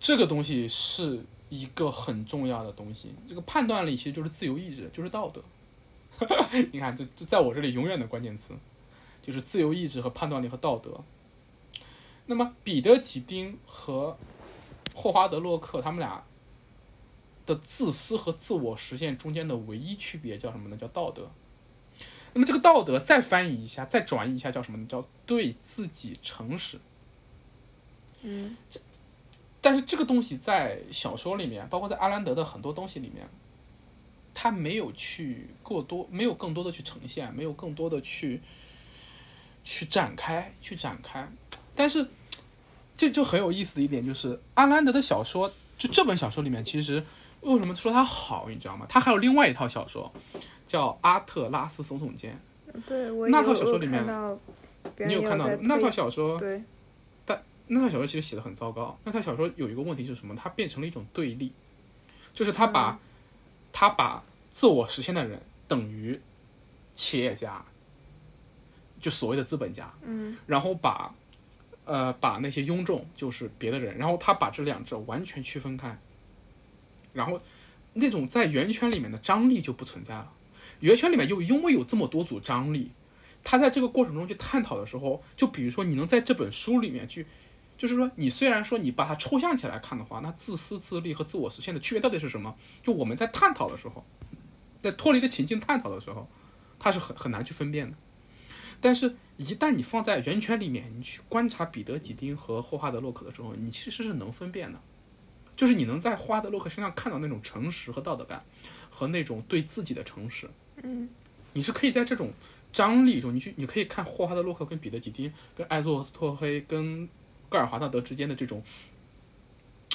这个东西是一个很重要的东西。这个判断力其实就是自由意志，就是道德。你看，这这在我这里永远的关键词就是自由意志和判断力和道德。那么，彼得·吉丁和霍华德·洛克他们俩的自私和自我实现中间的唯一区别叫什么呢？叫道德。那么这个道德再翻译一下，再转译一下叫什么呢？叫对自己诚实。嗯这但是这个东西在小说里面，包括在阿兰德的很多东西里面，他没有去过多，没有更多的去呈现，没有更多的去去展开，去展开。但是这就很有意思的一点就是，阿兰德的小说，就这本小说里面，其实为什么说他好，你知道吗？他还有另外一套小说，叫《阿特拉斯耸耸肩对我那套小说里面你有看到那套小说？对那套小说其实写的很糟糕。那套小说有一个问题就是什么？它变成了一种对立，就是他把、他把自我实现的人等于企业家，就所谓的资本家，嗯然后把呃把那些庸众就是别的人，然后他把这两者完全区分开，然后那种在圆圈里面的张力就不存在了。圆圈里面又因为有这么多组张力，他在这个过程中去探讨的时候，就比如说你能在这本书里面去。就是说，你虽然说你把它抽象起来看的话，那自私自利和自我实现的区别到底是什么？就我们在探讨的时候，在脱离了情境探讨的时候，它是很很难去分辨的。但是，一旦你放在圆圈里面，你去观察彼得·几丁和霍华德·洛克的时候，你其实是能分辨的，就是你能在霍华德·洛克身上看到那种诚实和道德感，和那种对自己的诚实。嗯你是可以在这种张力中，你去你可以看霍华德·洛克跟彼得·几丁、跟艾佐斯托黑、跟戈尔华纳德之间的这种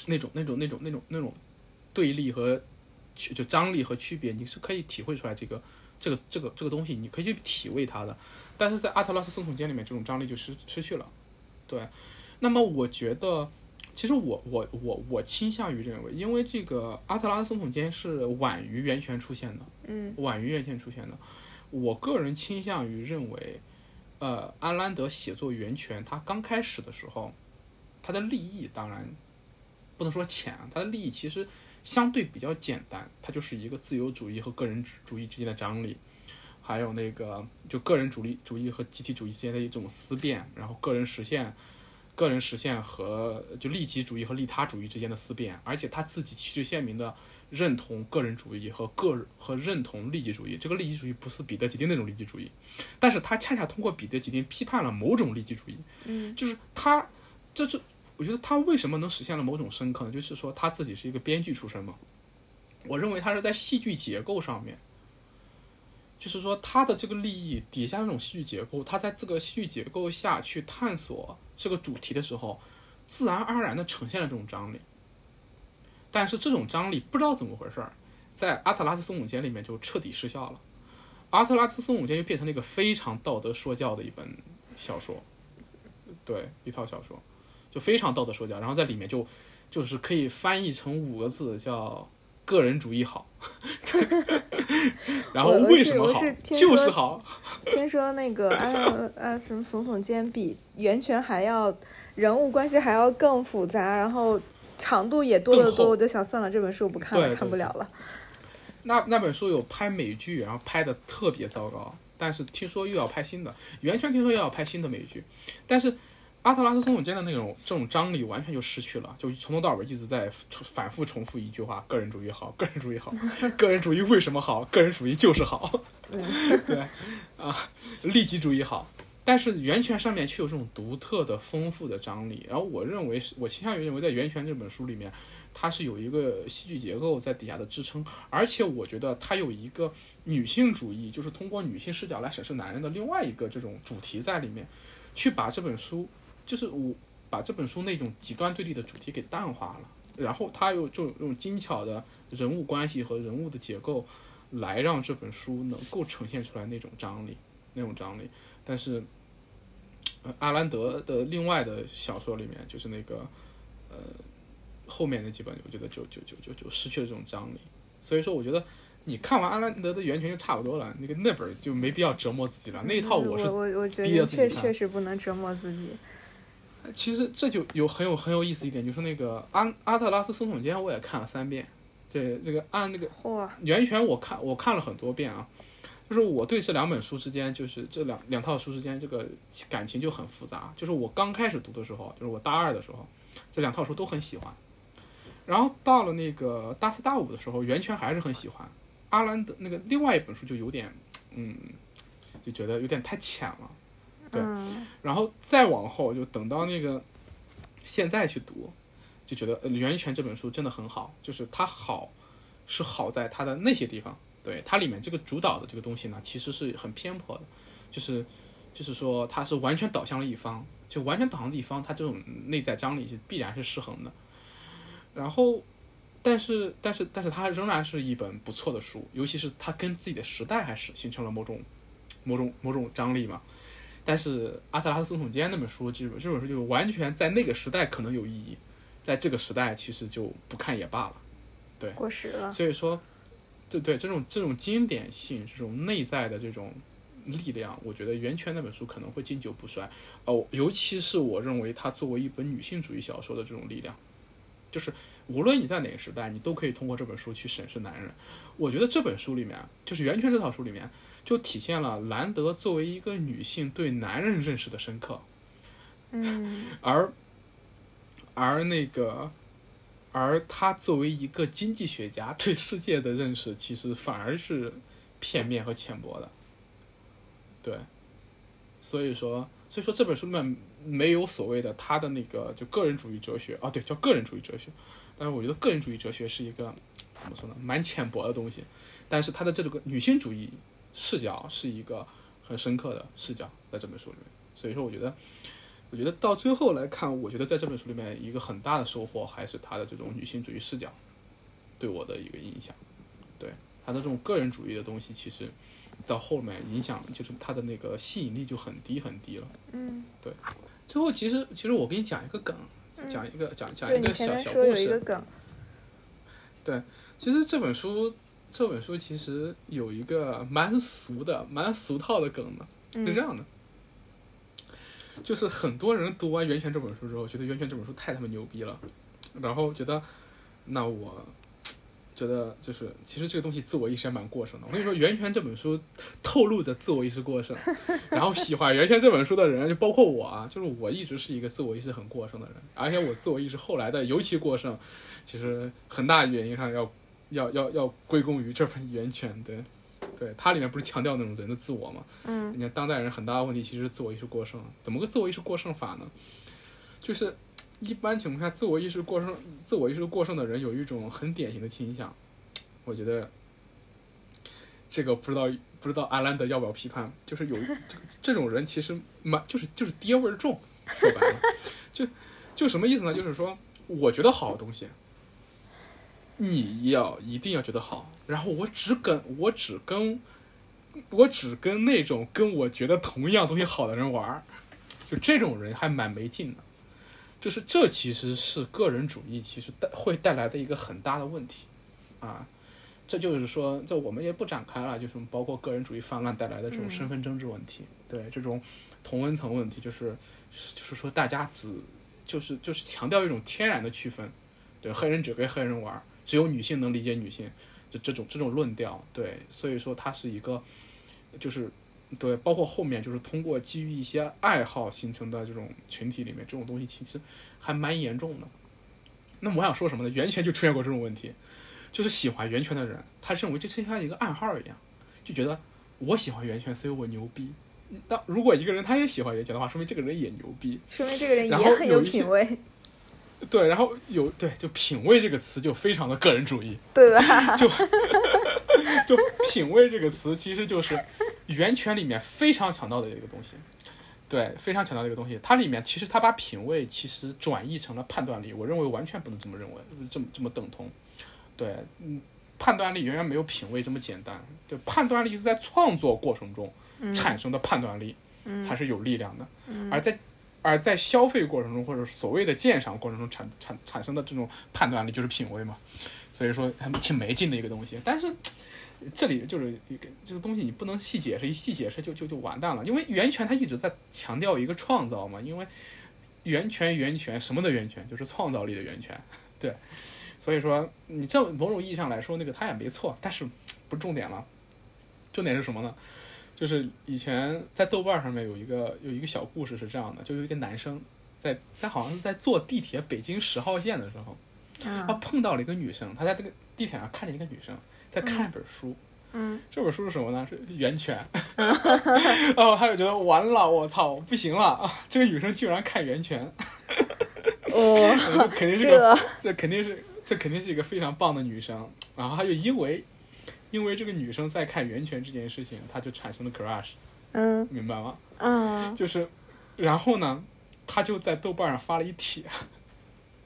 那种那种那种那种那种对立和就张力和区别，你是可以体会出来这个这个这个这个东西，你可以去体味它的。但是在阿特拉斯松耸肩里面，这种张力就失失去了。对，那么我觉得。其实我我我我倾向于认为，因为这个阿特拉斯松耸肩是晚于源泉出现的，嗯晚于源泉出现的。我个人倾向于认为，呃，安兰德写作源泉，他刚开始的时候，他的立意当然不能说浅，他的立意其实相对比较简单，它就是一个自由主义和个人主义之间的张力，还有那个就个人主义主义和集体主义之间的一种思辨，然后个人实现。个人实现和就利己主义和利他主义之间的思辨，而且他自己旗帜鲜明的认同个人主义和个和认同利己主义。这个利己主义不是彼得·吉丁那种利己主义，但是他恰恰通过彼得·吉丁批判了某种利己主义，嗯就是他，这是我觉得他为什么能实现了某种深刻呢？就是说他自己是一个编剧出身嘛，我认为他是在戏剧结构上面，就是说他的这个利益底下那种戏剧结构，他在这个戏剧结构下去探索这个主题的时候，自然而然的呈现了这种张力。但是这种张力不知道怎么回事儿，在阿特拉斯松耸肩里面就彻底失效了。阿特拉斯松耸肩就变成了一个非常道德说教的一本小说，对，一套小说，就非常道德说教，然后在里面就就是可以翻译成五个字叫“个人主义好”，然后为什么好是是？就是好，听说那个啊啊什么耸耸肩比源泉还要人物关系还要更复杂，然后长度也多得多，我就想算了，这本书我不看了，看不了了。那那本书有拍美剧，然后拍的特别糟糕，但是听说又要拍新的，完全听说又要拍新的美剧，但是阿特拉斯松耸肩的那种这种张力完全就失去了，就从头到尾一直在重反复重复一句话：个人主义好，个人主义好，个人主义为什么好？个人主义就是好，对啊，利己主义好，但是源泉上面却有这种独特的、丰富的张力。然后我认为是，我倾向于认为在源泉这本书里面，它是有一个戏剧结构在底下的支撑，而且我觉得它有一个女性主义，就是通过女性视角来审视男人的另外一个这种主题在里面，去把这本书，就是我把这本书那种极端对立的主题给淡化了，然后他又这种精巧的人物关系和人物的结构，来让这本书能够呈现出来那种张力，那种张力。但是，呃，阿兰德的另外的小说里面，就是那个，呃，后面那几本，我觉得就就就就就失去了这种张力。所以说，我觉得你看完阿兰德的《源泉》就差不多了，那个那本就没必要折磨自己了。那一套我是我我觉得确自己看确实不能折磨自己。其实这就有很有很有意思一点，就是那个阿阿特拉斯松耸间我也看了三遍，对这个按那个嚯，源泉我看我看了很多遍啊，就是我对这两本书之间，就是这两两套书之间这个感情就很复杂。就是我刚开始读的时候，就是我大二的时候，这两套书都很喜欢，然后到了那个大四大五的时候，源泉还是很喜欢。阿兰德那个另外一本书就有点，嗯，就觉得有点太浅了。对嗯然后再往后，就等到那个现在去读，就觉得呃《源泉》这本书真的很好，就是它好是好在它的那些地方，对它里面这个主导的这个东西呢，其实是很偏颇的，就是就是说它是完全导向了一方，就完全导向的一方，它这种内在张力是必然是失衡的。然后，但是但是但是它仍然是一本不错的书，尤其是它跟自己的时代还是形成了某种某种某种张力嘛。但是阿特拉斯总统间那本书，这本这本书就完全在那个时代可能有意义，在这个时代其实就不看也罢了。对过时了。所以说，对对这种这种经典性、这种内在的这种力量，我觉得《源泉》那本书可能会经久不衰。哦，尤其是我认为它作为一本女性主义小说的这种力量，就是无论你在哪个时代，你都可以通过这本书去审视男人。我觉得这本书里面，就是《源泉》这套书里面，就体现了兰德作为一个女性对男人认识的深刻。嗯而而那个，而他作为一个经济学家对世界的认识，其实反而是片面和浅薄的。对，所以说，所以说这本书里面没有所谓的他的那个就个人主义哲学啊，对，叫个人主义哲学。但是我觉得个人主义哲学是一个怎么说呢，蛮浅薄的东西。但是他的这个女性主义视角是一个很深刻的视角，在这本书里面。所以说，我觉得。我觉得到最后来看，我觉得在这本书里面一个很大的收获还是他的这种女性主义视角对我的一个影响。对他的这种个人主义的东西，其实到后面影响就是他的那个吸引力就很低很低了。嗯，最后，其实其实我给你讲一个梗，讲一个讲讲一个小小故事。一个梗，其实这本书这本书其实有一个蛮俗的、蛮俗套的梗的。是这嗯样的，就是很多人读完《源泉》这本书之后，觉得《源泉》这本书太他妈牛逼了，然后觉得，那我觉得就是其实这个东西自我意识还蛮过剩的。我跟你说，《源泉》这本书透露着自我意识过剩，然后喜欢《源泉》这本书的人，就包括我啊，就是我一直是一个自我意识很过剩的人，而且我自我意识后来的尤其过剩，其实很大原因上要要要要归功于这本《源泉》对。对，它里面不是强调那种人的自我嘛？嗯你看当代人很大的问题其实是自我意识过剩，怎么个自我意识过剩法呢？就是一般情况下，自我意识过剩、自我意识过剩的人有一种很典型的倾向，我觉得这个不知道不知道阿兰德要不要批判，就是有这这种人其实蛮就是就是爹味儿重，说白了，就就什么意思呢？就是说我觉得好的东西，你要一定要觉得好，然后我只跟我只跟我只跟那种跟我觉得同样东西好的人玩儿，就这种人还蛮没劲的。就是这其实是个人主义，其实带会带来的一个很大的问题啊。这就是说，这我们也不展开了，就是包括个人主义泛滥带来的这种身份政治问题，对这种同温层问题，就是就是说大家只就是就是强调一种天然的区分，对黑人只跟黑人玩，只有女性能理解女性，这这种这种论调，对，所以说它是一个就是对，包括后面就是通过基于一些爱好形成的这种群体里面，这种东西其实还蛮严重的。那么我想说什么呢？源泉就出现过这种问题，就是喜欢源泉的人，他认为这就像一个暗号一样，就觉得我喜欢源泉，所以我牛逼。那如果一个人他也喜欢袁泉的话，说明这个人也牛逼。说明这个人也很有品味，对，然后有对，就品味这个词就非常的个人主义。对吧？就 就品味这个词，其实就是源泉里面非常强调的一个东西。对，非常强调的一个东西，它里面其实它把品味其实转译成了判断力，我认为完全不能这么认为，这么这么等同。对，嗯，判断力远远没有品味这么简单。就判断力是在创作过程中产生的判断力，才是有力量的。而在而在消费过程中或者所谓的鉴赏过程中产产产生的这种判断力就是品味嘛。所以说还挺没劲的一个东西。但是这里就是一个这个东西你不能细解释，一细解释就就就完蛋了。因为源泉它一直在强调一个创造嘛，因为源泉源泉什么的源泉就是创造力的源泉，对。所以说你这某种意义上来说，那个他也没错，但是不是重点了。重点是什么呢？就是以前在豆瓣上面有一个有一个小故事是这样的，就有一个男生在在好像是在坐地铁北京十号线的时候，他嗯碰到了一个女生，他在这个地铁上看见一个女生在看一本书，嗯，这本书是什么呢？是《源泉》，然后他就觉得完了，我操，不行了，啊这个女生居然看《源泉》，哦，这肯定是个，这这肯定是这肯定是一个非常棒的女生。然后他就因为因为这个女生在看《源泉》这件事情，他就产生了 crush，嗯。明白吗？嗯。就是，然后呢，他就在豆瓣上发了一帖，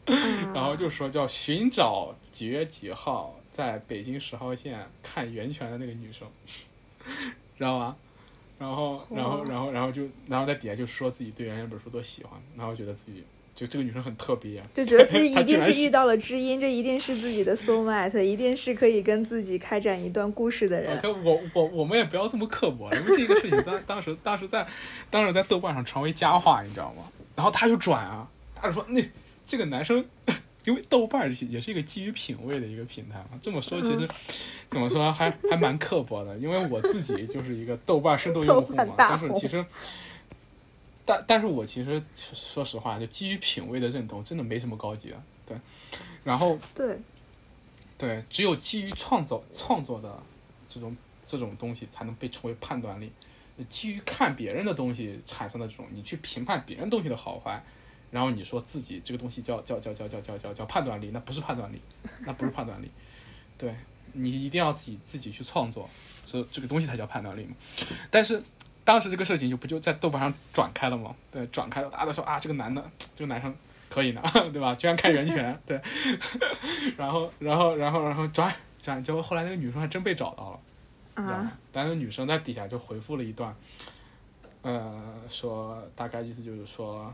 嗯，然后就说叫寻找几月几号在北京十号线看源泉的那个女生，知道吗？然后，然后，然后，然后就，然后在底下就说自己对源泉这本书多喜欢，然后觉得自己就这个女生很特别，就觉得自己 一定是遇到了知音，这一定是自己的 soul mate，一定是可以跟自己开展一段故事的人。可我我我们也不要这么刻薄，因为这个事情当当时当时在当时在豆瓣上传为佳话，你知道吗？然后他就转啊，他就说那这个男生，因为豆瓣也是一个基于品味的一个平台嘛，这么说其实、怎么说还还蛮刻薄的，因为我自己就是一个豆瓣深度用户嘛，但是其实。但但是我其实说实话，就基于品味的认同，真的没什么高级啊。对，然后对，对，只有基于创造创作的这种这种东西，才能被称为判断力。基于看别人的东西产生的这种，你去评判别人东西的好坏，然后你说自己这个东西叫叫叫叫叫叫叫叫判断力，那不是判断力，那不是判断力。对你一定要自己自己去创作，这这个东西才叫判断力嘛。但是当时这个事情就不就在豆瓣上转开了吗？对，转开了，大家都说啊，这个男的，这个男生可以呢，对吧？居然看源泉，对。然后，然后，然后，然后转转，结果后来那个女生还真被找到了，啊？但是女生在底下就回复了一段，呃，说大概意思就是说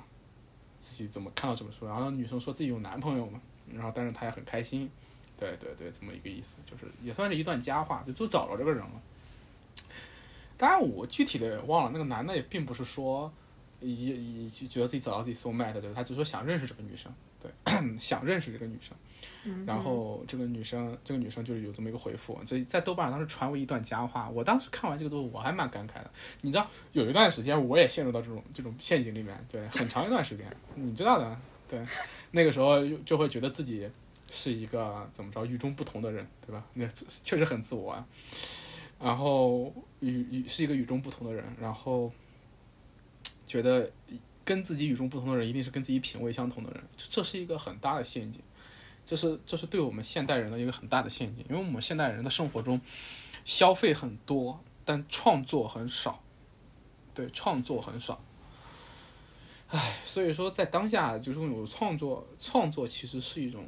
自己怎么看到这本书，然后女生说自己有男朋友嘛，然后但是她也很开心，对对对，这么一个意思，就是也算是一段佳话，就就找着这个人了。当然，我具体的忘了，那个男的也并不是说也也就觉得自己找到自己 soul mate，对，他只说想认识这个女生，对，想认识这个女生。然后这个女生，这个女生就是有这么一个回复，这在豆瓣上当时传为一段佳话。我当时看完这个之后，我还蛮感慨的。你知道，有一段时间我也陷入到这种这种陷阱里面，对，很长一段时间，你知道的，对，那个时候就会觉得自己是一个怎么着与众不同的人，对吧？那确实很自我啊。然后与与是一个与众不同的人，然后觉得跟自己与众不同的人一定是跟自己品味相同的人，这是一个很大的陷阱。这是这是对我们现代人的一个很大的陷阱，因为我们现代人的生活中消费很多，但创作很少，对，创作很少。唉，所以说在当下，就是有创作，创作其实是一种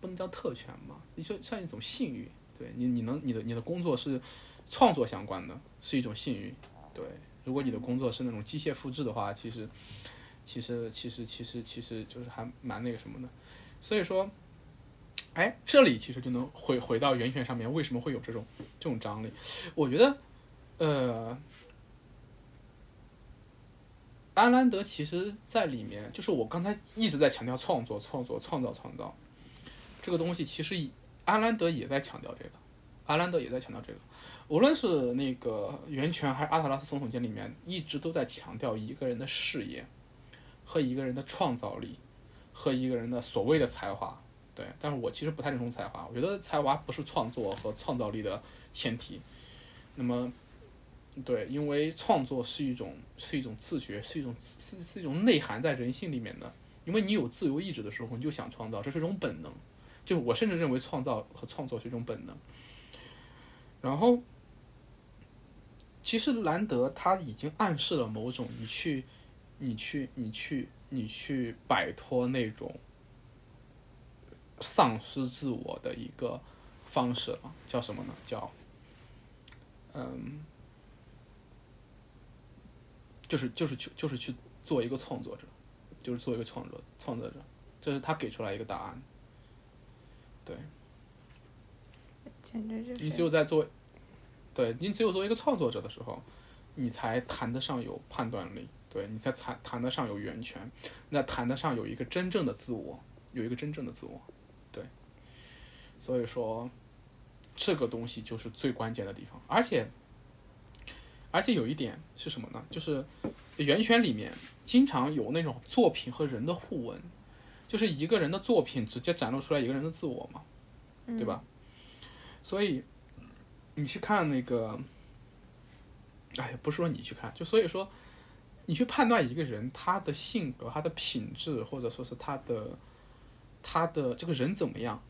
不能叫特权吧，你就算一种幸运。对你，你能你的你的工作是创作相关的，是一种幸运。对，如果你的工作是那种机械复制的话，其实其实其实其实其实就是还蛮那个什么的。所以说。哎，这里其实就能回回到源泉上面，为什么会有这种这种张力？我觉得，呃，安兰德其实在里面，就是我刚才一直在强调创作、创作、创造、创造这个东西，其实安兰德也在强调这个，安兰德也在强调这个。无论是那个源泉还是阿特拉斯总统间里面，一直都在强调一个人的事业和一个人的创造力和一个人的所谓的才华。对，但是我其实不太认同才华，我觉得才华不是创作和创造力的前提。那么，对，因为创作是一种是一种自觉，是一种是是一种内涵在人性里面的。因为你有自由意志的时候，你就想创造，这是一种本能。就我甚至认为创造和创作是一种本能。然后，其实兰德他已经暗示了某种你去，你去，你去，你去摆脱那种丧失自我的一个方式了，叫什么呢？叫，嗯，就是就是去就是去做一个创作者。就是做一个创作创作者，这是他给出来一个答案。对，你只有在做，对你只有作为一个创作者的时候，你才谈得上有判断力，对你才谈谈得上有源泉，那谈得上有一个真正的自我，有一个真正的自我，对。所以说，这个东西就是最关键的地方，而且，而且有一点是什么呢？就是源泉里面。经常有那种作品和人的互文，就是一个人的作品直接展露出来一个人的自我嘛，对吧？所以你去看那个，哎呀，不是说你去看，就所以说你去判断一个人他的性格、他的品质，或者说是他的他的这个人怎么样，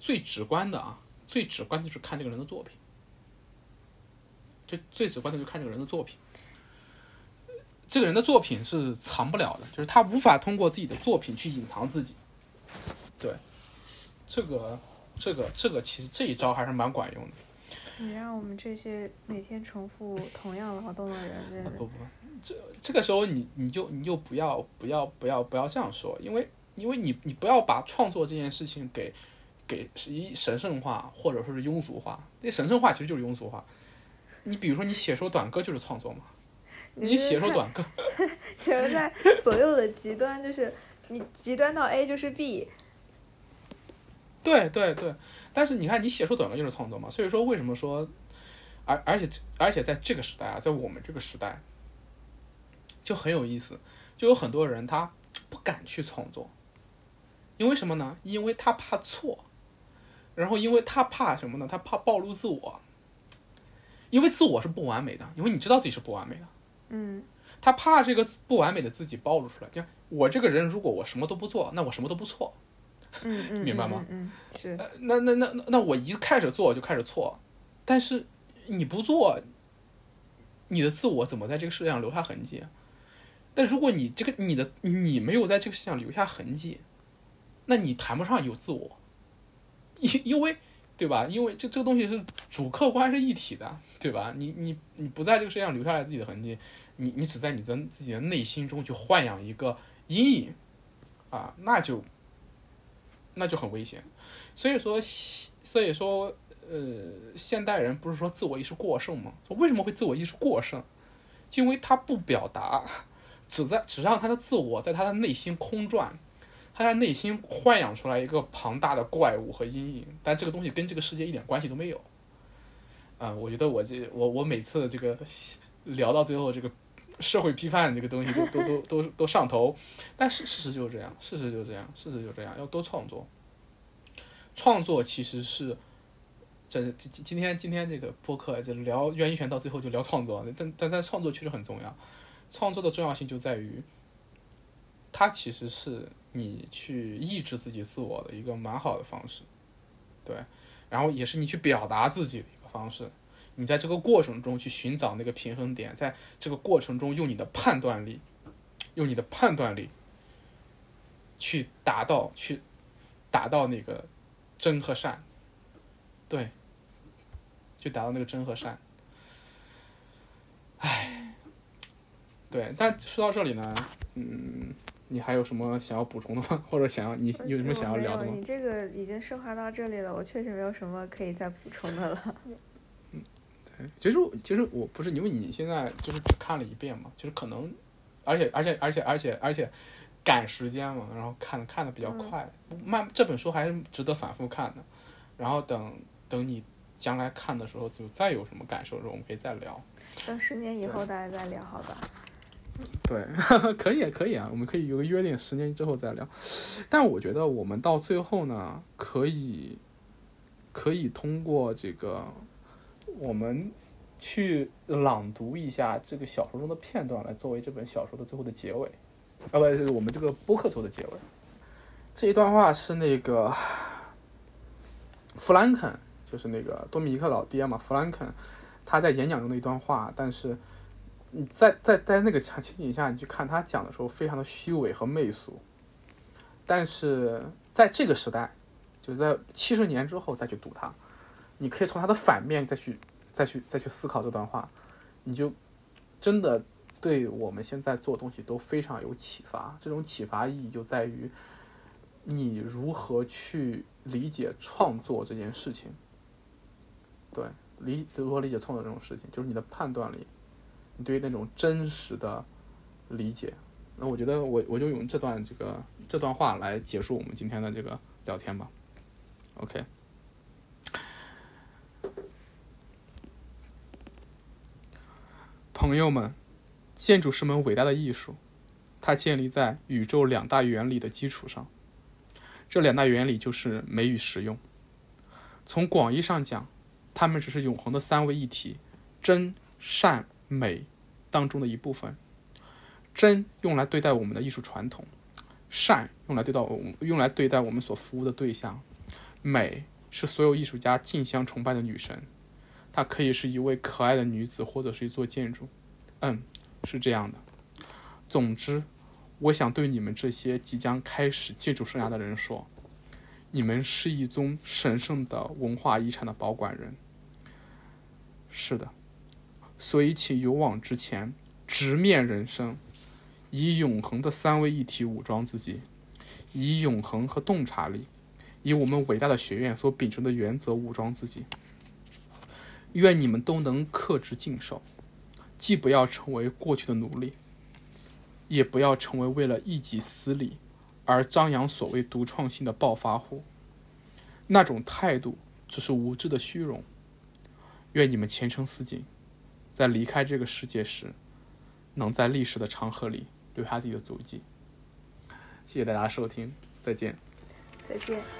最直观的啊，最直观的就是看这个人的作品，就最直观的就看这个人的作品。这个人的作品是藏不了的，就是他无法通过自己的作品去隐藏自己。对，这个，这个，这个其实这一招还是蛮管用的。你让我们这些每天重复同样劳动的人，不不，这这个时候你你就你就不要不要不要不要这样说，因为因为你你不要把创作这件事情给给是一神圣化或者说是庸俗化，那神圣化其实就是庸俗化。你比如说你写首短歌就是创作嘛。你写首短歌，写在左右的极端，就是你极端到 A 就是 B。对对对，但是你看，你写首短歌就是创作嘛。所以说，为什么说，而而且而且在这个时代啊，在我们这个时代，就很有意思，就有很多人他不敢去创作，因为什么呢？因为他怕错，然后因为他怕什么呢？他怕暴露自我，因为自我是不完美的，因为你知道自己是不完美的。嗯，他怕这个不完美的自己暴露出来。就我这个人，如果我什么都不做，那我什么都不错。嗯嗯，明白吗？嗯，是。那那那那那我一开始做就开始错，但是你不做，你的自我怎么在这个世界上留下痕迹？但如果你这个你的你没有在这个世界上留下痕迹，那你谈不上有自我，因因为。对吧？因为这这个东西是主客观是一体的，对吧？你你你不在这个世界上留下来自己的痕迹，你你只在你的自己的内心中去豢养一个阴影，啊，那就那就很危险。所以说，所以说，呃，现代人不是说自我意识过剩吗？为什么会自我意识过剩？就因为他不表达，只在只让他的自我在他的内心空转。他在内心豢养出来一个庞大的怪物和阴影，但这个东西跟这个世界一点关系都没有。啊，我觉得我这我我每次这个聊到最后，这个社会批判这个东西都都都都都上头，但是事实就是这样，事实就是这样，事实就这样，要多创作。创作其实是这今今天今天这个播客就聊袁一泉，到最后就聊创作，但但但创作确实很重要，创作的重要性就在于，它其实是。你去抑制自己自我的一个蛮好的方式，对，然后也是你去表达自己的一个方式。你在这个过程中去寻找那个平衡点，在这个过程中用你的判断力，用你的判断力去达到去达到那个真和善，对，去达到那个真和善。唉，对，但说到这里呢，嗯。你还有什么想要补充的吗？或者想要你有什么想要聊的吗？你这个已经升华到这里了，我确实没有什么可以再补充的了。嗯，对，其实其实我不是因为你现在就是只看了一遍嘛，就是可能，而且而且而且而且而且赶时间嘛，然后看看的比较快，慢这本书还是值得反复看的。然后等等你将来看的时候，就再有什么感受的时候，我们可以再聊。等十年以后大家再聊，好吧？对，可以啊可以啊，我们可以有个约定，十年之后再聊。但我觉得我们到最后呢，可以可以通过这个我们去朗读一下这个小说中的片段，来作为这本小说的最后的结尾，啊，不是我们这个播客做的结尾。这一段话是那个弗兰肯，就是那个多米尼克老爹嘛，弗兰肯他在演讲中的一段话，但是你在在在那个场情景下，你去看他讲的时候，非常的虚伪和媚俗，但是在这个时代，就是在七十年之后再去读它，你可以从它的反面再去。再去再去思考这段话，你就真的对我们现在做东西都非常有启发。这种启发意义就在于你如何去理解创作这件事情。对，理如何理解创作这种事情，就是你的判断力，你对于那种真实的理解。那我觉得我我就用这段这个这段话来结束我们今天的这个聊天吧。OK。朋友们，建筑是门伟大的艺术，它建立在宇宙两大原理的基础上。这两大原理就是美与实用。从广义上讲，它们只是永恒的三位一体——真、善、美当中的一部分。真用来对待我们的艺术传统，善用来对待我们用来对待我们所服务的对象，美是所有艺术家竞相崇拜的女神。它可以是一位可爱的女子，或者是一座建筑。嗯，是这样的。总之，我想对你们这些即将开始建筑生涯的人说：你们是一宗神圣的文化遗产的保管人。是的，所以请勇往直前，直面人生，以永恒的三位一体武装自己，以永恒和洞察力，以我们伟大的学院所秉承的原则武装自己。愿你们都能克制禁守，既不要成为过去的奴隶，也不要成为为了一己私利而张扬所谓独创性的暴发户。那种态度只是无知的虚荣。愿你们前程似锦，在离开这个世界时，能在历史的长河里留下自己的足迹。谢谢大家收听，再见。再见。